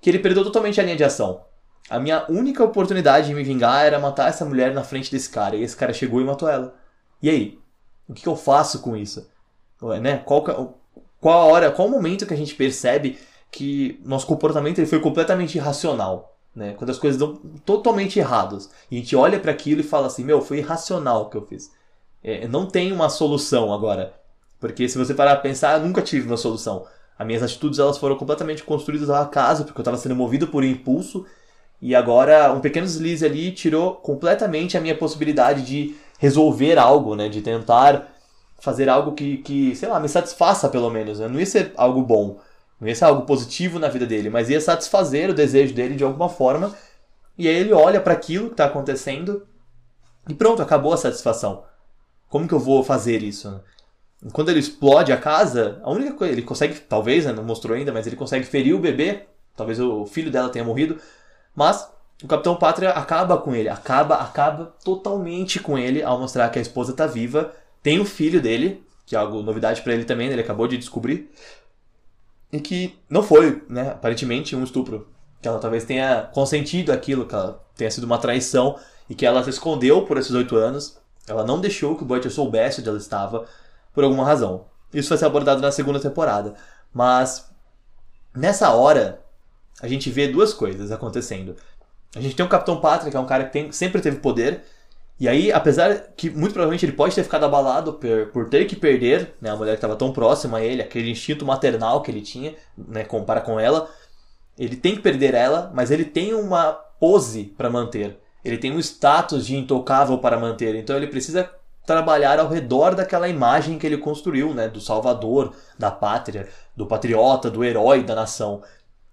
que ele perdeu totalmente a linha de ação. A minha única oportunidade de me vingar era matar essa mulher na frente desse cara. E esse cara chegou e matou ela. E aí? O que, eu faço com isso? Né? Qual, qual a hora, qual o momento que a gente percebe que nosso comportamento ele foi completamente irracional? Né? Quando as coisas dão totalmente erradas. E a gente olha para aquilo e fala assim: Meu, foi irracional o que eu fiz. É, não tem uma solução agora. Porque se você parar a pensar, eu nunca tive uma solução. As minhas atitudes elas foram completamente construídas ao acaso, porque eu estava sendo movido por um impulso. E agora um pequeno deslize ali tirou completamente a minha possibilidade de resolver algo, né? De tentar fazer algo que, que sei lá, me satisfaça pelo menos. Né? Não ia ser algo bom, não ia ser algo positivo na vida dele, mas ia satisfazer o desejo dele de alguma forma. E aí ele olha para aquilo que está acontecendo e pronto, acabou a satisfação. Como que eu vou fazer isso? Né? Quando ele explode a casa, a única coisa, ele consegue, talvez, né, não mostrou ainda, mas ele consegue ferir o bebê, talvez o filho dela tenha morrido, mas o Capitão Pátria acaba com ele, acaba, acaba totalmente com ele ao mostrar que a esposa tá viva. Tem o filho dele, que é algo novidade para ele também, né? ele acabou de descobrir. e que não foi, né, aparentemente, um estupro. Que ela talvez tenha consentido aquilo, que ela tenha sido uma traição e que ela se escondeu por esses oito anos. Ela não deixou que o Butcher soubesse onde ela estava por alguma razão. Isso vai ser abordado na segunda temporada. Mas nessa hora, a gente vê duas coisas acontecendo. A gente tem o Capitão Pátria, que é um cara que tem, sempre teve poder, e aí, apesar que muito provavelmente ele pode ter ficado abalado por, por ter que perder né, a mulher que estava tão próxima a ele, aquele instinto maternal que ele tinha, né, compara com ela, ele tem que perder ela, mas ele tem uma pose para manter. Ele tem um status de intocável para manter. Então ele precisa trabalhar ao redor daquela imagem que ele construiu, né, do salvador, da pátria, do patriota, do herói da nação.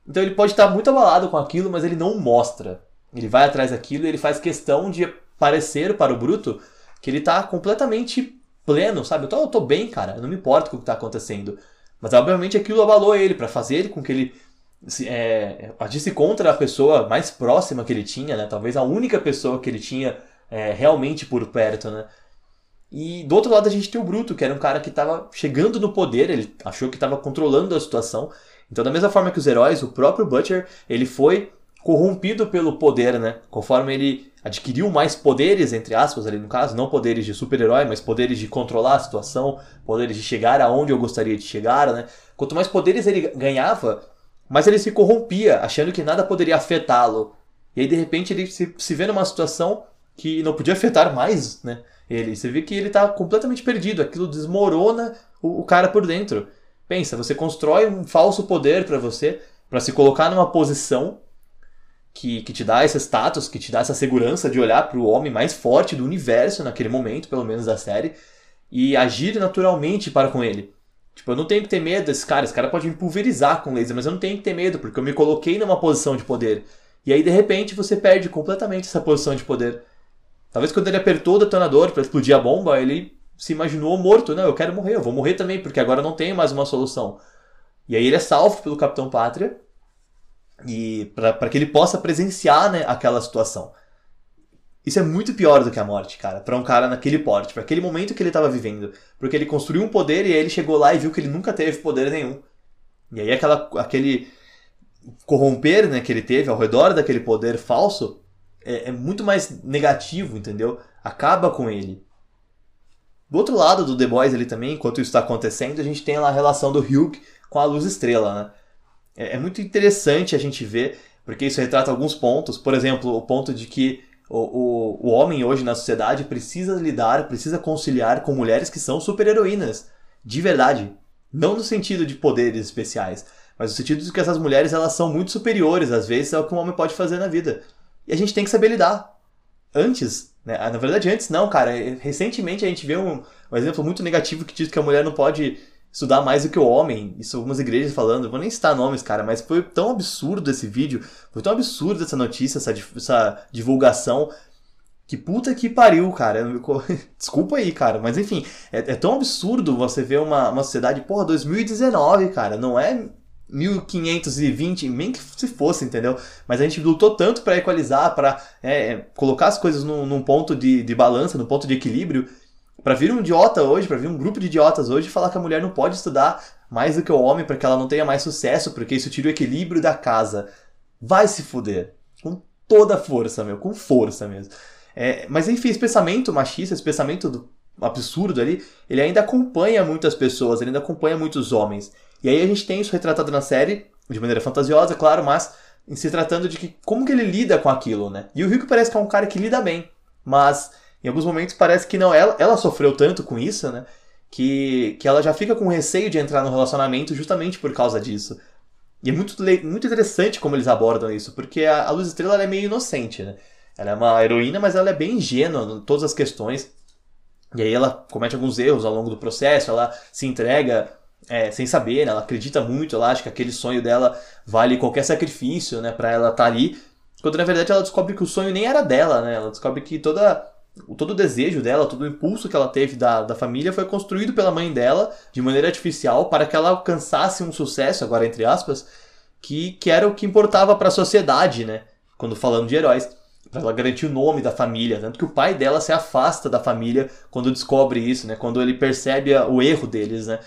Então ele pode estar muito abalado com aquilo, mas ele não mostra. Ele vai atrás daquilo e ele faz questão de parecer para o Bruto que ele tá completamente pleno, sabe? Eu tô, eu tô bem, cara, eu não me importo com o que tá acontecendo. Mas obviamente aquilo abalou ele para fazer com que ele se, é, agisse contra a pessoa mais próxima que ele tinha, né? Talvez a única pessoa que ele tinha é, realmente por perto, né? E do outro lado a gente tem o Bruto, que era um cara que estava chegando no poder, ele achou que estava controlando a situação. Então, da mesma forma que os heróis, o próprio Butcher, ele foi corrompido pelo poder, né? Conforme ele adquiriu mais poderes, entre aspas, ali no caso, não poderes de super-herói, mas poderes de controlar a situação, poderes de chegar aonde eu gostaria de chegar, né? Quanto mais poderes ele ganhava, mais ele se corrompia, achando que nada poderia afetá-lo. E aí, de repente, ele se, se vê numa situação que não podia afetar mais, né? Ele, você vê que ele está completamente perdido, aquilo desmorona o, o cara por dentro. Pensa, você constrói um falso poder para você, para se colocar numa posição que, que te dá esse status, que te dá essa segurança de olhar para o homem mais forte do universo naquele momento, pelo menos da série, e agir naturalmente para com ele. Tipo, eu não tenho que ter medo desse cara, esse cara pode me pulverizar com laser, mas eu não tenho que ter medo, porque eu me coloquei numa posição de poder. E aí, de repente, você perde completamente essa posição de poder. Talvez quando ele apertou o detonador para explodir a bomba, ele se imaginou morto. Não, eu quero morrer, eu vou morrer também, porque agora não tenho mais uma solução. E aí ele é salvo pelo Capitão Pátria, e para que ele possa presenciar né, aquela situação. Isso é muito pior do que a morte, cara, para um cara naquele porte, para aquele momento que ele estava vivendo, porque ele construiu um poder e aí ele chegou lá e viu que ele nunca teve poder nenhum. E aí aquela, aquele corromper né, que ele teve ao redor daquele poder falso é, é muito mais negativo, entendeu? Acaba com ele. Do outro lado do The Boys ali também, enquanto isso está acontecendo, a gente tem lá a relação do Hugh com a Luz Estrela, né? É, é muito interessante a gente ver, porque isso retrata alguns pontos. Por exemplo, o ponto de que o, o, o homem hoje na sociedade precisa lidar, precisa conciliar com mulheres que são super-heroínas. De verdade. Não no sentido de poderes especiais, mas no sentido de que essas mulheres elas são muito superiores, às vezes, ao que um homem pode fazer na vida. E a gente tem que saber lidar. Antes, né? Na verdade, antes não, cara. Recentemente a gente vê um, um exemplo muito negativo que diz que a mulher não pode estudar mais do que o homem. Isso algumas igrejas falando, eu vou nem citar nomes, cara, mas foi tão absurdo esse vídeo, foi tão absurdo essa notícia, essa, essa divulgação. Que puta que pariu, cara. Desculpa aí, cara. Mas enfim, é, é tão absurdo você ver uma, uma sociedade, porra, 2019, cara. Não é 1520, nem que se fosse, entendeu? Mas a gente lutou tanto para equalizar, para é, colocar as coisas num, num ponto de, de balança, num ponto de equilíbrio, para vir um idiota hoje, para vir um grupo de idiotas hoje falar que a mulher não pode estudar mais do que o homem para que ela não tenha mais sucesso, porque isso tira o equilíbrio da casa. Vai se fuder. Com toda a força, meu, com força mesmo. É, mas enfim, esse pensamento machista, esse pensamento do absurdo ali, ele ainda acompanha muitas pessoas, ele ainda acompanha muitos homens. E aí a gente tem isso retratado na série, de maneira fantasiosa, claro, mas em se tratando de que como que ele lida com aquilo, né? E o Rico parece que é um cara que lida bem, mas em alguns momentos parece que não, ela, ela sofreu tanto com isso, né? Que, que ela já fica com receio de entrar no relacionamento justamente por causa disso. E é muito, muito interessante como eles abordam isso, porque a, a Luz Estrela é meio inocente, né? Ela é uma heroína, mas ela é bem ingênua em todas as questões. E aí ela comete alguns erros ao longo do processo, ela se entrega é, sem saber, né? Ela acredita muito, ela acha que aquele sonho dela vale qualquer sacrifício, né? Pra ela estar tá ali. Quando na verdade ela descobre que o sonho nem era dela, né? Ela descobre que toda, todo o desejo dela, todo o impulso que ela teve da, da família foi construído pela mãe dela de maneira artificial para que ela alcançasse um sucesso, agora entre aspas, que, que era o que importava para a sociedade, né? Quando falando de heróis. Pra ela garantir o nome da família. Tanto que o pai dela se afasta da família quando descobre isso, né? Quando ele percebe o erro deles, né?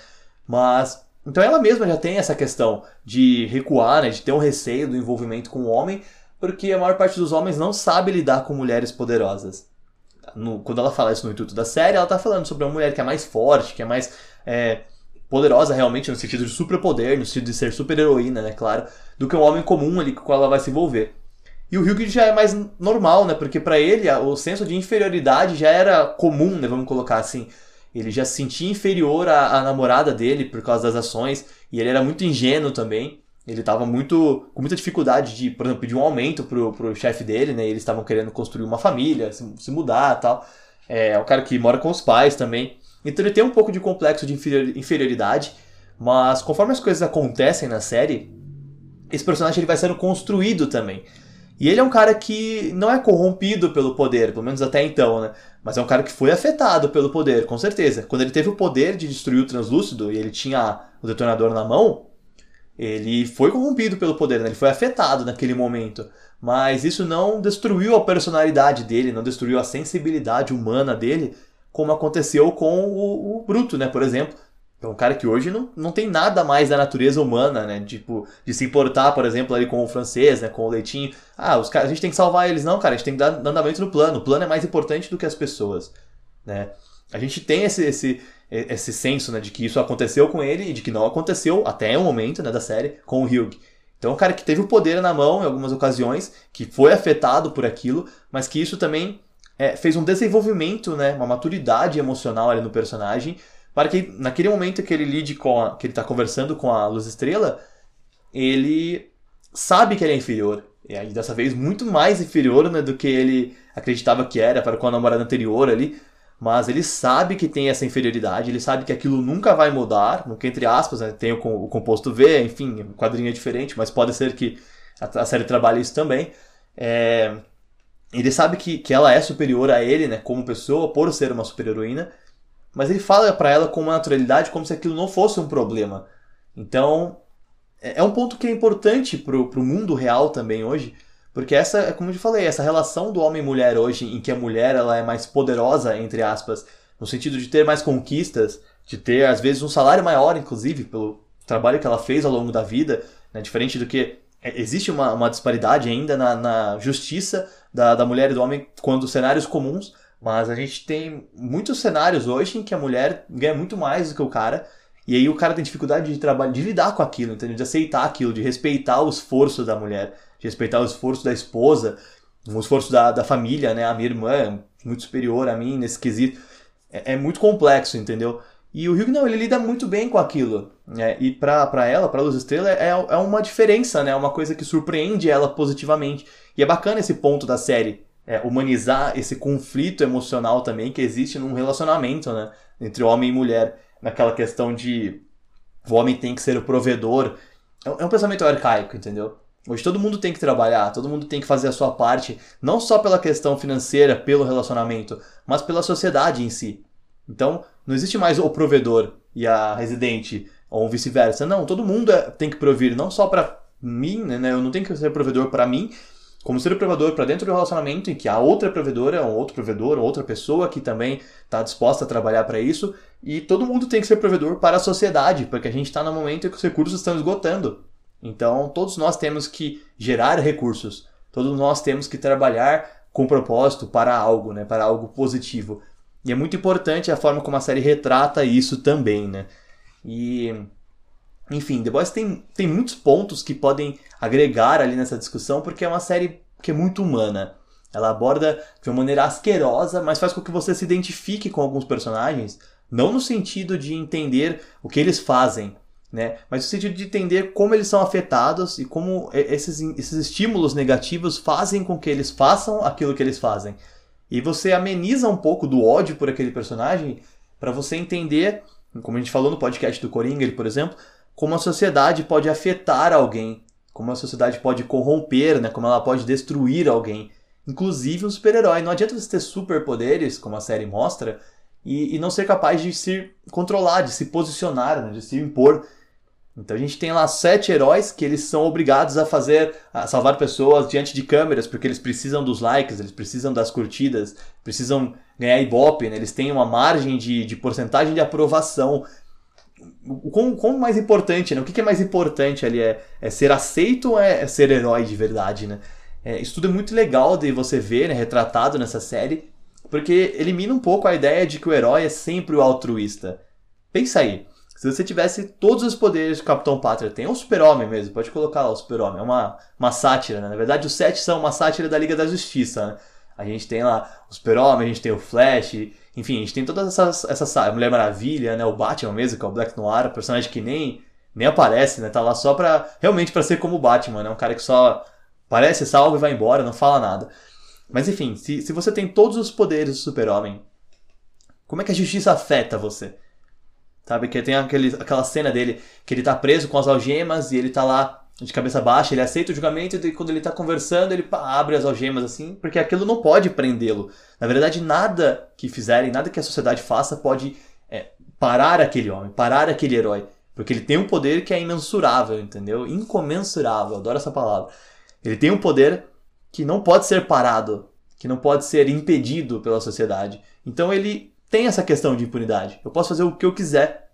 Mas Então ela mesma já tem essa questão de recuar, né, de ter um receio do envolvimento com o homem, porque a maior parte dos homens não sabe lidar com mulheres poderosas. No, quando ela fala isso no intuito da série, ela está falando sobre uma mulher que é mais forte, que é mais é, poderosa realmente no sentido de superpoder, no sentido de ser super heroína, né, claro, do que um homem comum ali com qual ela vai se envolver. E o Hugh já é mais normal, né, porque para ele o senso de inferioridade já era comum, né, vamos colocar assim. Ele já se sentia inferior à, à namorada dele por causa das ações, e ele era muito ingênuo também. Ele estava muito com muita dificuldade de, por exemplo, pedir um aumento pro, pro chefe dele, né? Eles estavam querendo construir uma família, se, se mudar tal. É, é um cara que mora com os pais também. Então ele tem um pouco de complexo de inferioridade, mas conforme as coisas acontecem na série, esse personagem ele vai sendo construído também. E ele é um cara que não é corrompido pelo poder, pelo menos até então, né? Mas é um cara que foi afetado pelo poder, com certeza. Quando ele teve o poder de destruir o translúcido e ele tinha o detonador na mão, ele foi corrompido pelo poder, né? ele foi afetado naquele momento. Mas isso não destruiu a personalidade dele, não destruiu a sensibilidade humana dele, como aconteceu com o, o Bruto, né? Por exemplo, é um cara que hoje não, não tem nada mais da natureza humana, né? Tipo, de se importar, por exemplo, ali com o francês, né? Com o leitinho. Ah, os caras, a gente tem que salvar eles. Não, cara, a gente tem que dar andamento no plano. O plano é mais importante do que as pessoas, né? A gente tem esse, esse, esse senso, né? De que isso aconteceu com ele e de que não aconteceu, até o momento, né? Da série, com o Hugh. Então, é um cara que teve o poder na mão em algumas ocasiões, que foi afetado por aquilo, mas que isso também é, fez um desenvolvimento, né? Uma maturidade emocional ali no personagem para que naquele momento que ele lide com a, que ele está conversando com a Luz Estrela, ele sabe que ele é inferior. E aí, dessa vez, muito mais inferior né, do que ele acreditava que era para com a namorada anterior ali. Mas ele sabe que tem essa inferioridade, ele sabe que aquilo nunca vai mudar, nunca entre aspas, né, tem o, o, composto V, enfim, o quadrinho é diferente, mas pode ser que a, a série trabalhe isso também. É, ele sabe que, que ela é superior a ele, né, como pessoa, por ser uma super heroína, mas ele fala para ela com uma naturalidade como se aquilo não fosse um problema. Então, é, é um ponto que é importante pro, pro mundo real também hoje, porque essa, é como eu falei, essa relação do homem e mulher hoje, em que a mulher ela é mais poderosa, entre aspas, no sentido de ter mais conquistas, de ter às vezes um salário maior, inclusive, pelo trabalho que ela fez ao longo da vida, né, diferente do que é, existe uma, uma disparidade ainda na, na justiça da, da mulher e do homem quando cenários comuns, mas a gente tem muitos cenários hoje em que a mulher ganha muito mais do que o cara. E aí o cara tem dificuldade de trabalhar, de lidar com aquilo, entendeu? De aceitar aquilo, de respeitar o esforço da mulher, de respeitar o esforço da esposa, o esforço da, da família, né? A minha irmã é muito superior a mim nesse quesito. É, é muito complexo, entendeu? E o Hugh não, ele lida muito bem com aquilo. Né? E pra, pra ela, pra Luz Estrela, é, é uma diferença, né? É uma coisa que surpreende ela positivamente. E é bacana esse ponto da série é, humanizar esse conflito emocional também que existe num relacionamento, né? Entre homem e mulher, naquela questão de o homem tem que ser o provedor. É, é um pensamento arcaico, entendeu? Hoje todo mundo tem que trabalhar, todo mundo tem que fazer a sua parte, não só pela questão financeira, pelo relacionamento, mas pela sociedade em si. Então, não existe mais o provedor e a residente, ou vice-versa. Não, todo mundo é, tem que prover, não só para mim, né? Eu não tenho que ser provedor para mim, como ser provedor para dentro do relacionamento em que a outra provedora, um outro provedor, outra pessoa que também está disposta a trabalhar para isso, e todo mundo tem que ser provedor para a sociedade, porque a gente está no momento em que os recursos estão esgotando. Então, todos nós temos que gerar recursos, todos nós temos que trabalhar com propósito para algo, né, para algo positivo. E é muito importante a forma como a série retrata isso também, né? E enfim, The Boys tem, tem muitos pontos que podem agregar ali nessa discussão, porque é uma série que é muito humana. Ela aborda de uma maneira asquerosa, mas faz com que você se identifique com alguns personagens, não no sentido de entender o que eles fazem, né? Mas no sentido de entender como eles são afetados e como esses, esses estímulos negativos fazem com que eles façam aquilo que eles fazem. E você ameniza um pouco do ódio por aquele personagem para você entender, como a gente falou no podcast do Coringa, por exemplo, como a sociedade pode afetar alguém, como a sociedade pode corromper, né? como ela pode destruir alguém. Inclusive um super-herói. Não adianta você ter superpoderes, como a série mostra, e, e, não ser capaz de se controlar, de se posicionar, né? de se impor. Então a gente tem lá sete heróis que eles são obrigados a fazer, a salvar pessoas diante de câmeras, porque eles precisam dos likes, eles precisam das curtidas, precisam ganhar ibope, né? eles têm uma margem de, de porcentagem de aprovação o quão, mais importante, né? O que, que é mais importante ali? É, é ser aceito ou é, é ser herói de verdade, né? É, isso tudo é muito legal de você ver, né, retratado nessa série, porque elimina um pouco a ideia de que o herói é sempre o altruísta. Pensa aí, se você tivesse todos os poderes que o Capitão Pátria tem, ou o Super-Homem mesmo, pode colocar lá o Super-Homem, é uma, uma sátira, né? Na verdade, os sete são uma sátira da Liga da Justiça, né? A gente tem lá o Super-Homem, a gente tem o Flash, enfim, a gente tem todas essas, essas a Mulher Maravilha, né? O Batman mesmo, que é o Black Noir, um personagem que nem, nem aparece, né? Tá lá só pra, realmente para ser como o Batman, né? Um cara que só Parece salvo e vai embora, não fala nada. Mas enfim, se, se você tem todos os poderes do super-homem, como é que a justiça afeta você? Sabe, que tem aquele, aquela cena dele que ele tá preso com as algemas e ele tá lá de cabeça baixa, ele aceita o julgamento e quando ele tá conversando ele abre as algemas assim, porque aquilo não pode prendê-lo. Na verdade, nada que fizerem, nada que a sociedade faça pode é, parar aquele homem, parar aquele herói. Porque ele tem um poder que é imensurável, entendeu? Incomensurável, adoro essa palavra. Ele tem um poder que não pode ser parado, que não pode ser impedido pela sociedade. Então ele tem essa questão de impunidade. Eu posso fazer o que eu quiser.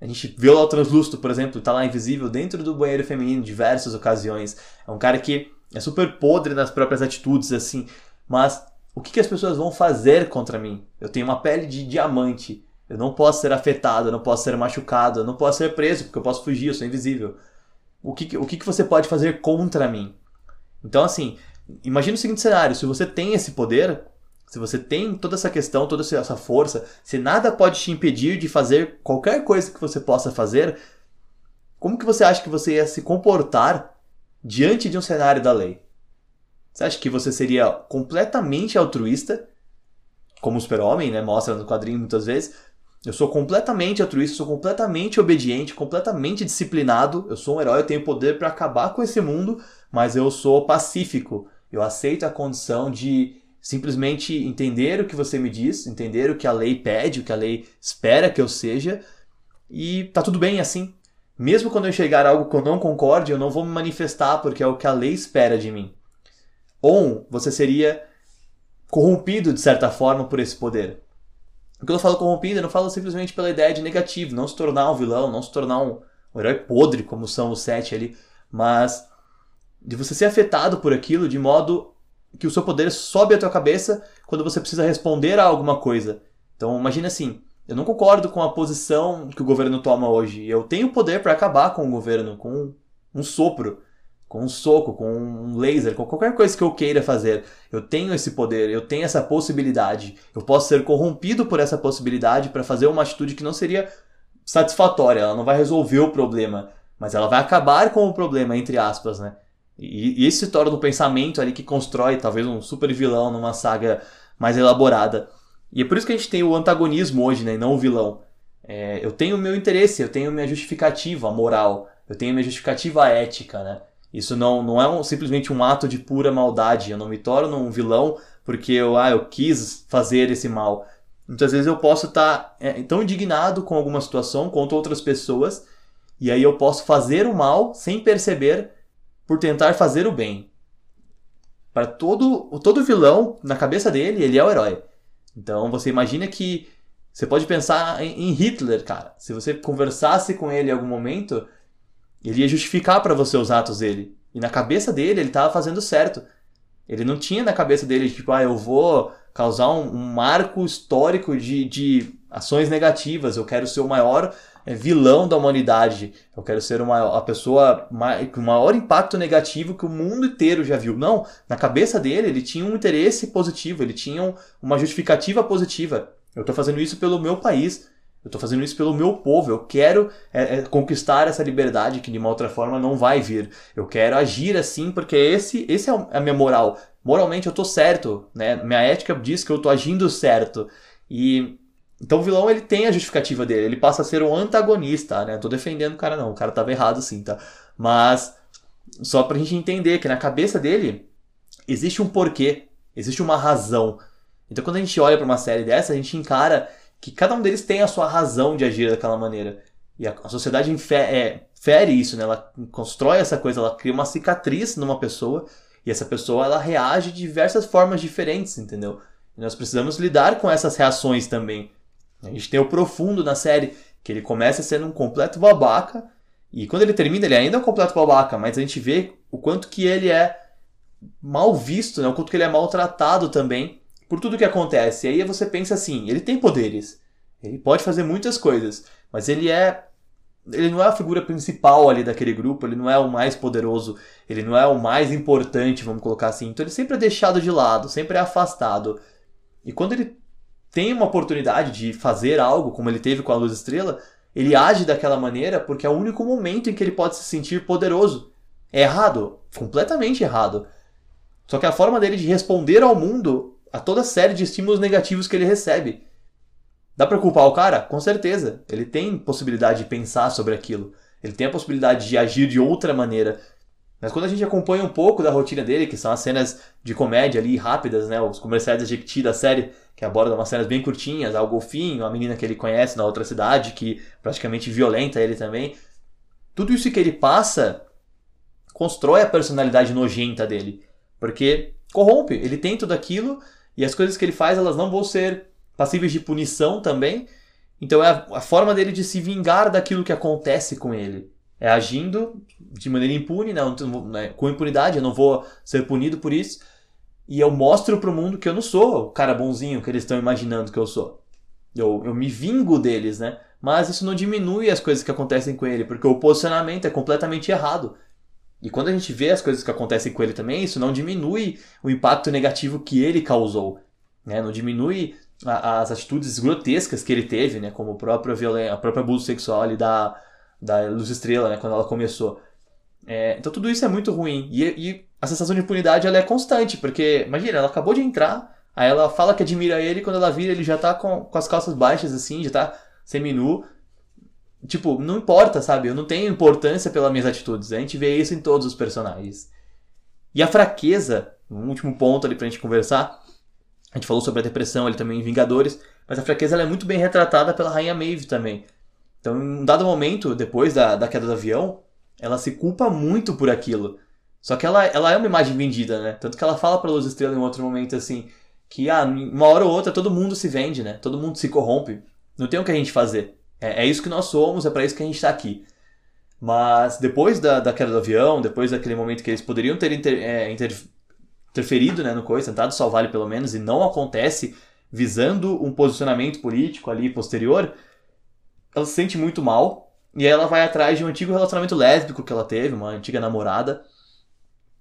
A gente vê lá o translúcido, por exemplo, tá lá invisível dentro do banheiro feminino em diversas ocasiões. É um cara que é super podre nas próprias atitudes, assim. Mas o que, que as pessoas vão fazer contra mim? Eu tenho uma pele de diamante. Eu não posso ser afetado, eu não posso ser machucado, eu não posso ser preso, porque eu posso fugir, eu sou invisível. O que, o que, que você pode fazer contra mim? Então, assim, imagine o seguinte cenário: se você tem esse poder, se você tem toda essa questão, toda essa força, se nada pode te impedir de fazer qualquer coisa que você possa fazer, como que você acha que você ia se comportar diante de um cenário da lei? Você acha que você seria completamente altruísta, como o super-homem, né, mostra no quadrinho muitas vezes? Eu sou completamente altruísta, sou completamente obediente, completamente disciplinado, eu sou um herói, eu tenho poder para acabar com esse mundo, mas eu sou pacífico. Eu aceito a condição de simplesmente entender o que você me diz, entender o que a lei pede, o que a lei espera que eu seja, e tá tudo bem assim. Mesmo quando eu chegar algo que eu não concorde, eu não vou me manifestar porque é o que a lei espera de mim. Ou você seria corrompido de certa forma por esse poder. Quando eu falo corrompido, eu não falo simplesmente pela ideia de negativo, não se tornar um vilão, não se tornar um, um herói podre como são os sete ali, mas de você ser afetado por aquilo de modo que o seu poder sobe à tua cabeça quando você precisa responder a alguma coisa. Então, imagine assim, eu não concordo com a posição que o governo toma hoje. Eu tenho poder para acabar com o governo, com um sopro, com um soco, com um laser, com qualquer coisa que eu queira fazer. Eu tenho esse poder, eu tenho essa possibilidade. Eu posso ser corrompido por essa possibilidade para fazer uma atitude que não seria satisfatória, ela não vai resolver o problema, mas ela vai acabar com o problema, entre aspas, né? E, e esse se torna um pensamento ali que constrói talvez um super vilão numa saga mais elaborada. E é por isso que a gente tem o antagonismo hoje, né? E não o vilão. É, eu tenho o meu interesse, eu tenho minha justificativa moral, eu tenho minha justificativa ética, né? Isso não, não é um, simplesmente um ato de pura maldade. Eu não me torno um vilão porque eu, ah, eu quis fazer esse mal. Muitas vezes eu posso estar tá, é, tão indignado com alguma situação, contra outras pessoas, e aí eu posso fazer o mal sem perceber por tentar fazer o bem. Para todo, todo vilão, na cabeça dele, ele é o herói. Então você imagina que você pode pensar em, Hitler, cara. Se você conversasse com ele em algum momento, ele ia justificar para você os atos dele. E na cabeça dele, ele estava fazendo certo. Ele não tinha na cabeça dele, tipo, ah, eu vou causar um, um marco histórico de, de ações negativas, eu quero ser o maior vilão da humanidade. Eu quero ser uma, a pessoa com o maior impacto negativo que o mundo inteiro já viu. Não, na cabeça dele ele tinha um interesse positivo, ele tinha uma justificativa positiva. Eu estou fazendo isso pelo meu país, eu estou fazendo isso pelo meu povo. Eu quero é, é, conquistar essa liberdade que de uma outra forma não vai vir. Eu quero agir assim porque esse, esse é a minha moral. Moralmente eu estou certo, né? Minha ética diz que eu estou agindo certo. E então o vilão ele tem a justificativa dele, ele passa a ser um antagonista, né? Tô defendendo o cara não, o cara tava errado sim, tá? Mas só pra gente entender que na cabeça dele existe um porquê, existe uma razão. Então quando a gente olha para uma série dessa, a gente encara que cada um deles tem a sua razão de agir daquela maneira. E a, a sociedade infere, é, fere isso, né? Ela constrói essa coisa, ela cria uma cicatriz numa pessoa e essa pessoa ela reage de diversas formas diferentes, entendeu? E nós precisamos lidar com essas reações também. A gente tem o profundo na série, Que ele começa sendo um completo babaca, e quando ele termina, ele ainda é um completo babaca, mas a gente vê o quanto que ele é mal visto, né? o quanto que ele é maltratado também por tudo que acontece. E aí você pensa assim, ele tem poderes, ele pode fazer muitas coisas, mas ele é ele não é a figura principal ali daquele grupo, ele não é o mais poderoso, ele não é o mais importante, vamos colocar assim. Então ele sempre é deixado de lado, sempre é afastado. E quando ele tem uma oportunidade de fazer algo, como ele teve com a Luz Estrela, ele age daquela maneira porque é o único momento em que ele pode se sentir poderoso. É errado, completamente errado. Só que a forma dele de responder ao mundo a toda série de estímulos negativos que ele recebe. Dá pra culpar o cara? Com certeza. Ele tem possibilidade de pensar sobre aquilo. Ele tem a possibilidade de agir de outra maneira. Mas quando a gente acompanha um pouco da rotina dele, que são as cenas de comédia ali rápidas, né? Os comerciais da Jequiti da série, que abordam umas cenas bem curtinhas, ao golfinho, a menina que ele conhece na outra cidade, que praticamente violenta ele também. Tudo isso que ele passa constrói a personalidade nojenta dele. Porque corrompe, ele tem tudo aquilo e as coisas que ele faz elas não vão ser passíveis de punição também. Então é a, a forma dele de se vingar daquilo que acontece com ele. É agindo de maneira impune, né? né? com impunidade, eu não vou ser punido por isso. E eu mostro pro mundo que eu não sou o cara bonzinho que eles estão imaginando que eu sou. Eu, eu me vingo deles, né? Mas isso não diminui as coisas que acontecem com ele, porque o posicionamento é completamente errado. E quando a gente vê as coisas que acontecem com ele também, isso não diminui o impacto negativo que ele causou. Né? Não diminui a, as atitudes grotescas que ele teve, né? como o próprio violen a própria abuso sexual ali da, da Luz Estrela, né? quando ela começou. É, então tudo isso é muito ruim. E, e, a sensação de impunidade ela é constante, porque, imagina, ela acabou de entrar, aí ela fala que admira ele, quando ela vira ele já tá com, com as calças baixas assim, já tá semi-nu, Tipo, não importa, sabe? Eu não tenho importância pelas minhas atitudes. A gente vê isso em todos os personagens. E a fraqueza, um último ponto ali pra gente conversar. A gente falou sobre a depressão ali também em Vingadores, mas a fraqueza é muito bem retratada pela Rainha Maeve também. Então, em um dado momento, depois da, da queda do avião, ela se culpa muito por aquilo. Só que ela, ela é uma imagem vendida, né? Tanto que ela fala pra Luz Estrela em outro momento assim, que ah, uma hora ou outra todo mundo se vende, né? Todo mundo se corrompe. Não tem o que a gente fazer. É, é isso que nós somos, é para isso que a gente está aqui. Mas depois da, da queda do avião, depois daquele momento que eles poderiam ter inter, é, inter, interferido né, no coisa, tentado salvar ele pelo menos, e não acontece, visando um posicionamento político ali posterior, ela se sente muito mal. E aí ela vai atrás de um antigo relacionamento lésbico que ela teve, uma antiga namorada.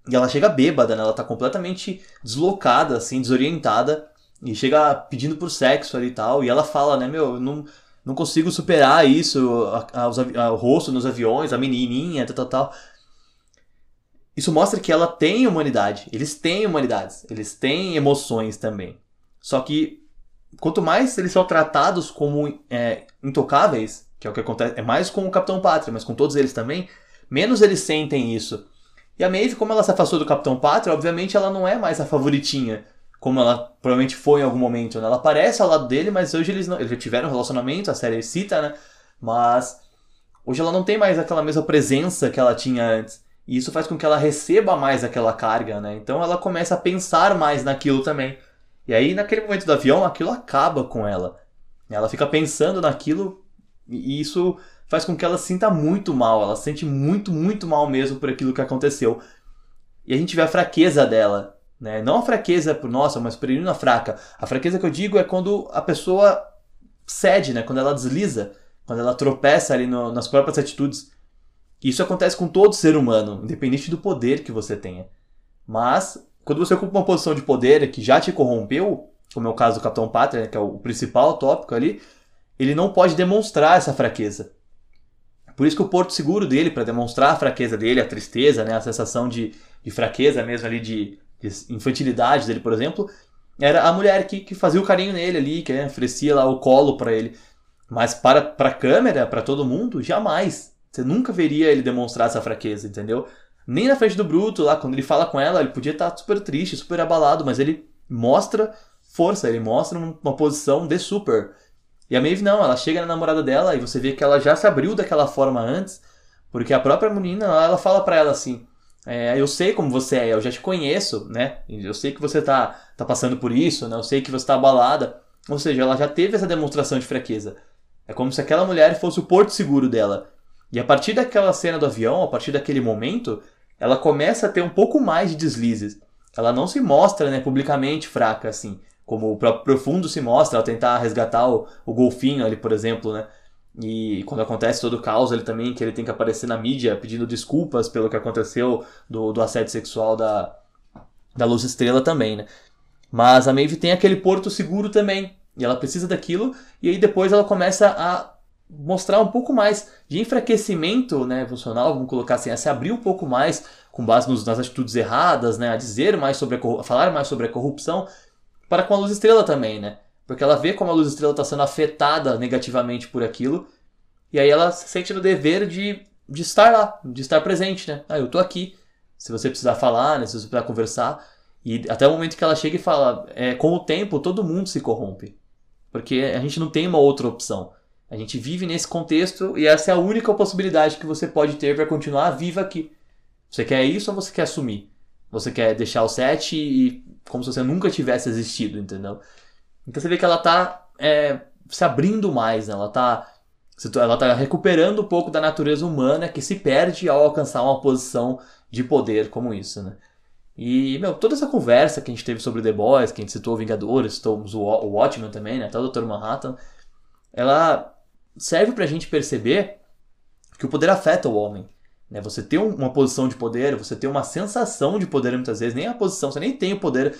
E ela chega bêbada, né? Ela tá completamente deslocada, assim, desorientada. E chega pedindo por sexo ali e tal. E ela fala, né, meu, não, não consigo superar isso, a, a, a, o rosto nos aviões, a menininha, tal, tal, tal. Isso mostra que ela tem humanidade. Eles têm humanidades. Eles têm emoções também. Só que quanto mais eles são tratados como é, intocáveis, que é o que acontece, é mais com o Capitão Pátria, mas com todos eles também, menos eles sentem isso. E a Maeve, como ela se afastou do Capitão Pátria, obviamente ela não é mais a favoritinha como ela provavelmente foi em algum momento, né? Ela aparece ao lado dele, mas hoje eles não, eles já tiveram um relacionamento, a série cita, né? Mas hoje ela não tem mais aquela mesma presença que ela tinha antes. E isso faz com que ela receba mais aquela carga, né? Então ela começa a pensar mais naquilo também. E aí, naquele momento do avião, aquilo acaba com ela. Ela fica pensando naquilo e isso faz com que ela sinta muito mal. Ela se sente muito, muito mal mesmo por aquilo que aconteceu. E a gente vê a fraqueza dela. Né? Não a fraqueza por nossa, mas por uma fraca. A fraqueza que eu digo é quando a pessoa cede, né? quando ela desliza, quando ela tropeça ali no, nas próprias atitudes. Isso acontece com todo ser humano, independente do poder que você tenha. Mas, quando você ocupa uma posição de poder que já te corrompeu, como é o caso do Capitão Pátria, né, que é o principal tópico ali, ele não pode demonstrar essa fraqueza. Por isso que o porto seguro dele, para demonstrar a fraqueza dele, a tristeza, né, a sensação de, de fraqueza mesmo ali, de infantilidade dele, por exemplo, era a mulher que, que fazia o carinho nele ali, que né, oferecia lá o colo para ele. Mas para a câmera, para todo mundo, jamais. Você nunca veria ele demonstrar essa fraqueza, entendeu? Nem na frente do Bruto, lá, quando ele fala com ela, ele podia estar tá super triste, super abalado, mas ele mostra força, ele mostra uma posição de super. E a Maeve não, ela chega na namorada dela e você vê que ela já se abriu daquela forma antes, porque a própria menina, ela fala para ela assim: é, eu sei como você é, eu já te conheço, né? Eu sei que você tá, tá passando por isso, né? Eu sei que você tá abalada. Ou seja, ela já teve essa demonstração de fraqueza. É como se aquela mulher fosse o porto seguro dela. E a partir daquela cena do avião, a partir daquele momento, ela começa a ter um pouco mais de deslizes. Ela não se mostra né, publicamente fraca assim, como o próprio Profundo se mostra ao tentar resgatar o, o golfinho ali, por exemplo, né? E quando acontece todo o caos, ele também, que ele tem que aparecer na mídia pedindo desculpas pelo que aconteceu do, do assédio sexual da, da Luz Estrela também, né? Mas a Maeve tem aquele porto seguro também. E ela precisa daquilo. E aí depois ela começa a mostrar um pouco mais de enfraquecimento né, emocional, vamos colocar assim, a se abrir um pouco mais com base nos, nas atitudes erradas, né, a dizer mais sobre a, a falar mais sobre a corrupção, para com a Luz Estrela também, né? Porque ela vê como a Luz Estrela está sendo afetada negativamente por aquilo, e aí ela se sente no dever de, de estar lá, de estar presente, né? Ah, eu tô aqui. Se você precisar falar, né, se você precisar conversar. E até o momento que ela chega e fala, é, com o tempo todo mundo se corrompe. Porque a gente não tem uma outra opção. A gente vive nesse contexto e essa é a única possibilidade que você pode ter para continuar viva aqui. Você quer isso ou você quer assumir? Você quer deixar o set e como se você nunca tivesse existido, entendeu? Então você vê que ela tá é, se abrindo mais, né? ela tá ela tá recuperando um pouco da natureza humana que se perde ao alcançar uma posição de poder como isso, né? E, meu, toda essa conversa que a gente teve sobre The Boys, que a gente citou Vingadores, citamos o Watchmen também, né? Até o Dr. Manhattan, ela serve pra gente perceber que o poder afeta o homem. Né? Você ter uma posição de poder, você ter uma sensação de poder muitas vezes, nem a posição, você nem tem o poder,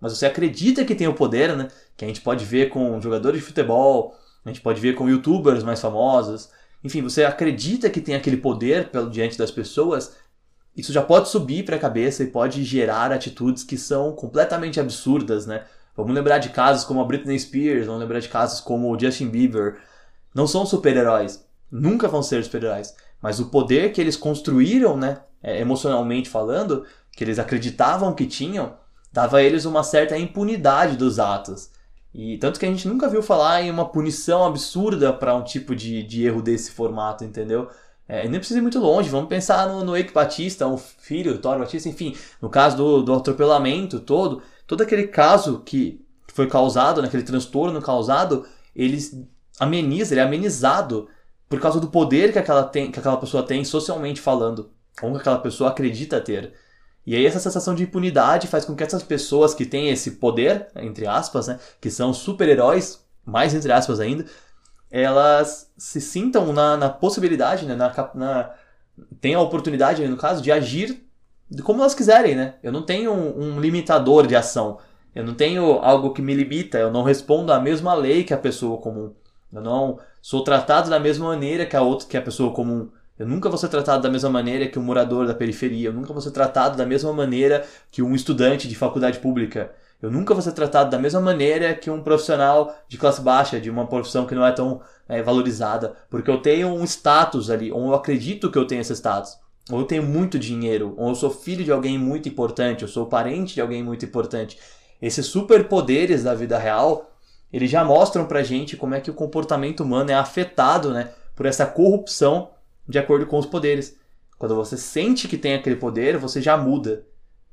mas você acredita que tem o poder, né? Que a gente pode ver com jogadores de futebol, a gente pode ver com youtubers mais famosos. Enfim, você acredita que tem aquele poder pelo diante das pessoas, isso já pode subir para a cabeça e pode gerar atitudes que são completamente absurdas, né? Vamos lembrar de casos como a Britney Spears, vamos lembrar de casos como o Justin Bieber. Não são super-heróis, nunca vão ser super-heróis, mas o poder que eles construíram, né, é, emocionalmente falando, que eles acreditavam que tinham, dava a eles uma certa impunidade dos atos. E tanto que a gente nunca viu falar em uma punição absurda para um tipo de, de erro desse formato, entendeu? É, nem precisa ir muito longe, vamos pensar no, no Eike Batista, o filho do Thor Batista, enfim, no caso do, do atropelamento todo, todo aquele caso que foi causado, naquele né, transtorno causado, ele ameniza, ele é amenizado por causa do poder que aquela, tem, que aquela pessoa tem socialmente falando, ou que aquela pessoa acredita ter. E aí essa sensação de impunidade faz com que essas pessoas que têm esse poder, entre aspas, né, que são super-heróis, mais entre aspas ainda, elas se sintam na, na possibilidade, né, na, na, tem a oportunidade, no caso, de agir como elas quiserem, né? Eu não tenho um, um, limitador de ação. Eu não tenho algo que me limita. Eu não respondo à mesma lei que a pessoa comum. Eu não sou tratado da mesma maneira que a outra, que a pessoa comum. Eu nunca vou ser tratado da mesma maneira que um morador da periferia. Eu nunca vou ser tratado da mesma maneira que um estudante de faculdade pública. Eu nunca vou ser tratado da mesma maneira que um profissional de classe baixa, de uma profissão que não é tão é, valorizada, porque eu tenho um status ali, ou eu acredito que eu tenho esse status, ou eu tenho muito dinheiro, ou eu sou filho de alguém muito importante, eu sou parente de alguém muito importante. Esses superpoderes da vida real, eles já mostram pra gente como é que o comportamento humano é afetado, né, por essa corrupção de acordo com os poderes. Quando você sente que tem aquele poder, você já muda.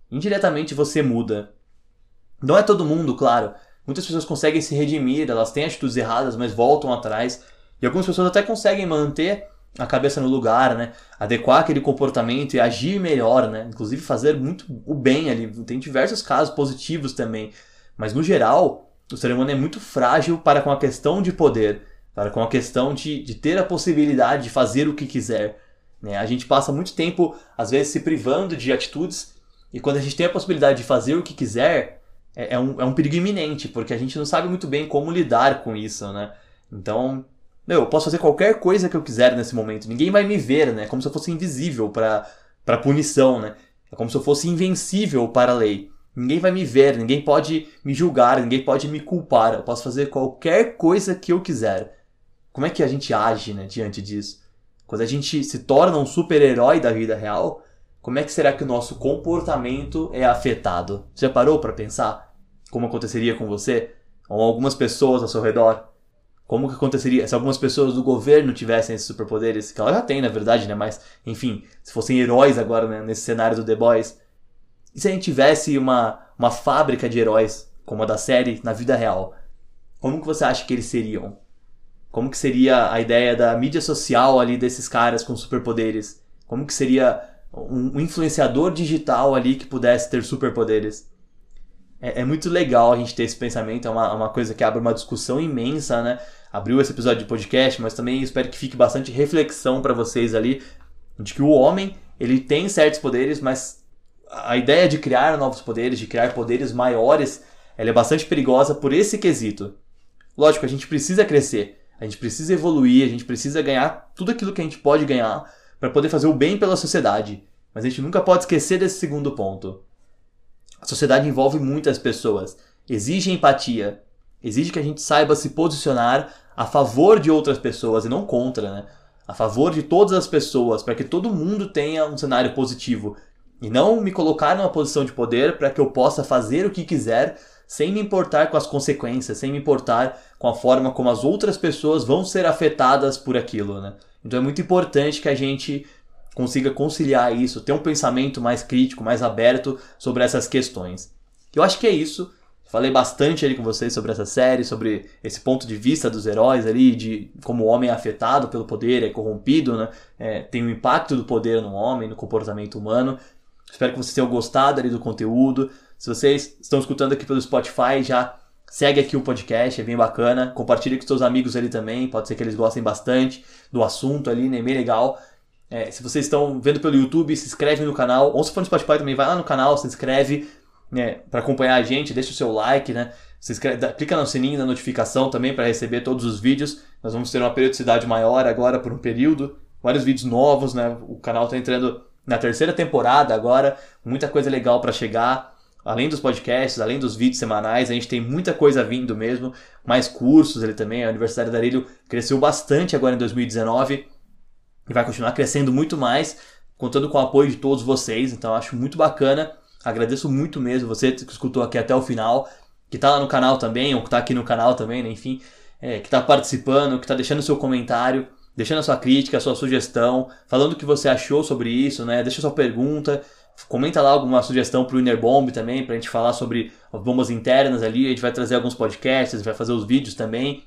Indiretamente você muda. Não é todo mundo, claro. Muitas pessoas conseguem se redimir, elas têm atitudes erradas, mas voltam atrás. E algumas pessoas até conseguem manter a cabeça no lugar, né? Adequar aquele comportamento e agir melhor, né? Inclusive fazer muito o bem ali. Tem diversos casos positivos também. Mas no geral, o ser humano é muito frágil para com a questão de poder, para com a questão de, de ter a possibilidade de fazer o que quiser. Né? A gente passa muito tempo, às vezes, se privando de atitudes, e quando a gente tem a possibilidade de fazer o que quiser, é, é, um, é um perigo iminente, porque a gente não sabe muito bem como lidar com isso, né? Então, eu posso fazer qualquer coisa que eu quiser nesse momento. Ninguém vai me ver, né? Como se eu fosse invisível para para punição, né? É como se eu fosse invencível para a lei. Ninguém vai me ver, ninguém pode me julgar, ninguém pode me culpar. Eu posso fazer qualquer coisa que eu quiser. Como é que a gente age, né, diante disso? Quando a gente se torna um super-herói da vida real, como é que será que o nosso comportamento é afetado? Já parou para pensar como aconteceria com você ou algumas pessoas ao seu redor? Como que aconteceria se algumas pessoas do governo tivessem esses superpoderes? Que ela já tem, na verdade, né? Mas, enfim, se fossem heróis agora né? nesse cenário do The Boys. E se a gente tivesse uma, uma fábrica de heróis, como a da série, na vida real? Como que você acha que eles seriam? Como que seria a ideia da mídia social ali desses caras com superpoderes? Como que seria um influenciador digital ali que pudesse ter superpoderes? É, é, muito legal a gente ter esse pensamento, é uma, uma coisa que abre uma discussão imensa, né? Abriu esse episódio de podcast, mas também espero que fique bastante reflexão para vocês ali de que o homem ele tem certos poderes, mas a ideia de criar novos poderes, de criar poderes maiores, ela é bastante perigosa por esse quesito. Lógico, a gente precisa crescer, a gente precisa evoluir, a gente precisa ganhar tudo aquilo que a gente pode ganhar para poder fazer o bem pela sociedade. Mas a gente nunca pode esquecer desse segundo ponto. A sociedade envolve muitas pessoas, exige empatia, exige que a gente saiba se posicionar a favor de outras pessoas e não contra, né? A favor de todas as pessoas, para que todo mundo tenha um cenário positivo. E não me colocar numa posição de poder para que eu possa fazer o que quiser sem me importar com as consequências, sem me importar com a forma como as outras pessoas vão ser afetadas por aquilo, né? Então é muito importante que a gente consiga conciliar isso, ter um pensamento mais crítico, mais aberto sobre essas questões. Eu acho que é isso. Falei bastante ali com vocês sobre essa série, sobre esse ponto de vista dos heróis ali, de como o homem é afetado pelo poder, é corrompido, né? É, tem um impacto do poder no homem, no comportamento humano. Espero que vocês tenham gostado ali do conteúdo. Se vocês estão escutando aqui pelo Spotify, já segue aqui o podcast, é bem bacana. Compartilhe com seus amigos ali também, pode ser que eles gostem bastante do assunto ali, né? Bem legal. É, se vocês estão vendo pelo YouTube, se inscreve no canal. Ou se for no Spotify também, vai lá no canal, se inscreve né, para acompanhar a gente, deixa o seu like, né? Se inscreve, clica no sininho da notificação também para receber todos os vídeos. Nós vamos ter uma periodicidade maior agora por um período, vários vídeos novos, né? O canal está entrando na terceira temporada agora, muita coisa legal para chegar. Além dos podcasts, além dos vídeos semanais, a gente tem muita coisa vindo mesmo, mais cursos ele também. A Universidade da Arilho cresceu bastante agora em 2019 e vai continuar crescendo muito mais, contando com o apoio de todos vocês. Então acho muito bacana Agradeço muito mesmo você que escutou aqui até o final, que tá lá no canal também, ou que tá aqui no canal também, né? enfim, é, que tá participando, que tá deixando seu comentário, deixando a sua crítica, a sua sugestão, falando o que você achou sobre isso, né? Deixa sua pergunta, comenta lá alguma sugestão pro Inner Bomb também, pra gente falar sobre as bombas internas ali, a gente vai trazer alguns podcasts, vai fazer os vídeos também.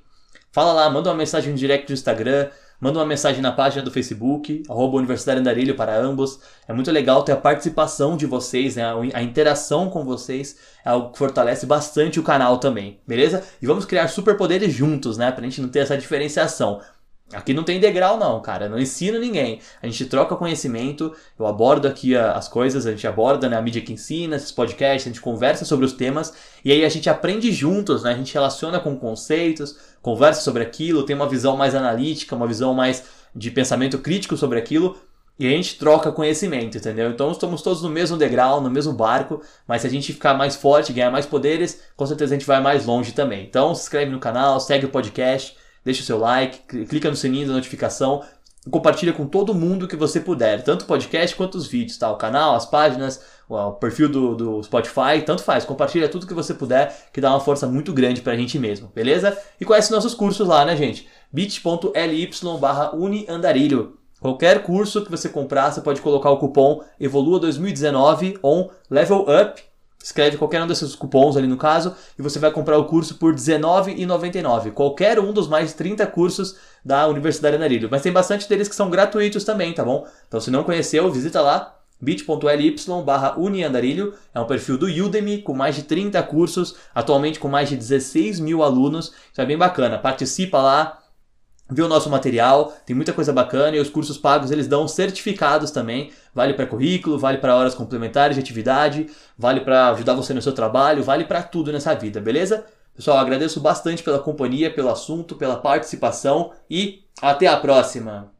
Fala lá, manda uma mensagem no direct do Instagram, Manda uma mensagem na página do Facebook, arroba Universidade Andarilho para ambos. É muito legal ter a participação de vocês, né? a interação com vocês é algo que fortalece bastante o canal também, beleza? E vamos criar superpoderes juntos, né? Pra gente não ter essa diferenciação. Aqui não tem degrau não, cara. Não ensino ninguém. A gente troca conhecimento, eu abordo aqui as coisas, a gente aborda né, a mídia que ensina, esses podcasts, a gente conversa sobre os temas e aí a gente aprende juntos, né? A gente relaciona com conceitos, conversa sobre aquilo, tem uma visão mais analítica, uma visão mais de pensamento crítico sobre aquilo e a gente troca conhecimento, entendeu? Então estamos todos no mesmo degrau, no mesmo barco, mas se a gente ficar mais forte, ganhar mais poderes, com certeza a gente vai mais longe também. Então se inscreve no canal, segue o podcast deixa o seu like, clica no sininho da notificação compartilha com todo mundo que você puder, tanto o podcast quanto os vídeos, tá? O canal, as páginas, o perfil do, do Spotify, tanto faz. Compartilha tudo que você puder, que dá uma força muito grande pra gente mesmo, beleza? E conhece nossos cursos lá, né, gente? bit.ly barra uniandarilho. Qualquer curso que você comprar, você pode colocar o cupom EVOLUA2019 on Level Up escreve qualquer um desses cupons ali no caso e você vai comprar o curso por R$19,99. Qualquer um dos mais 30 cursos da Universidade Andarilho. Mas tem bastante deles que são gratuitos também, tá bom? Então se não conheceu, visita lá bit.ly barra uniandarilho. É um perfil do Udemy com mais de 30 cursos, atualmente com mais de 16 mil alunos. Isso é bem bacana. Participa lá, ver o nosso material, tem muita coisa bacana e os cursos pagos eles dão certificados também, vale para currículo, vale para horas complementares de atividade, vale para ajudar você no seu trabalho, vale para tudo nessa vida, beleza? Pessoal, agradeço bastante pela companhia, pelo assunto, pela participação e até a próxima.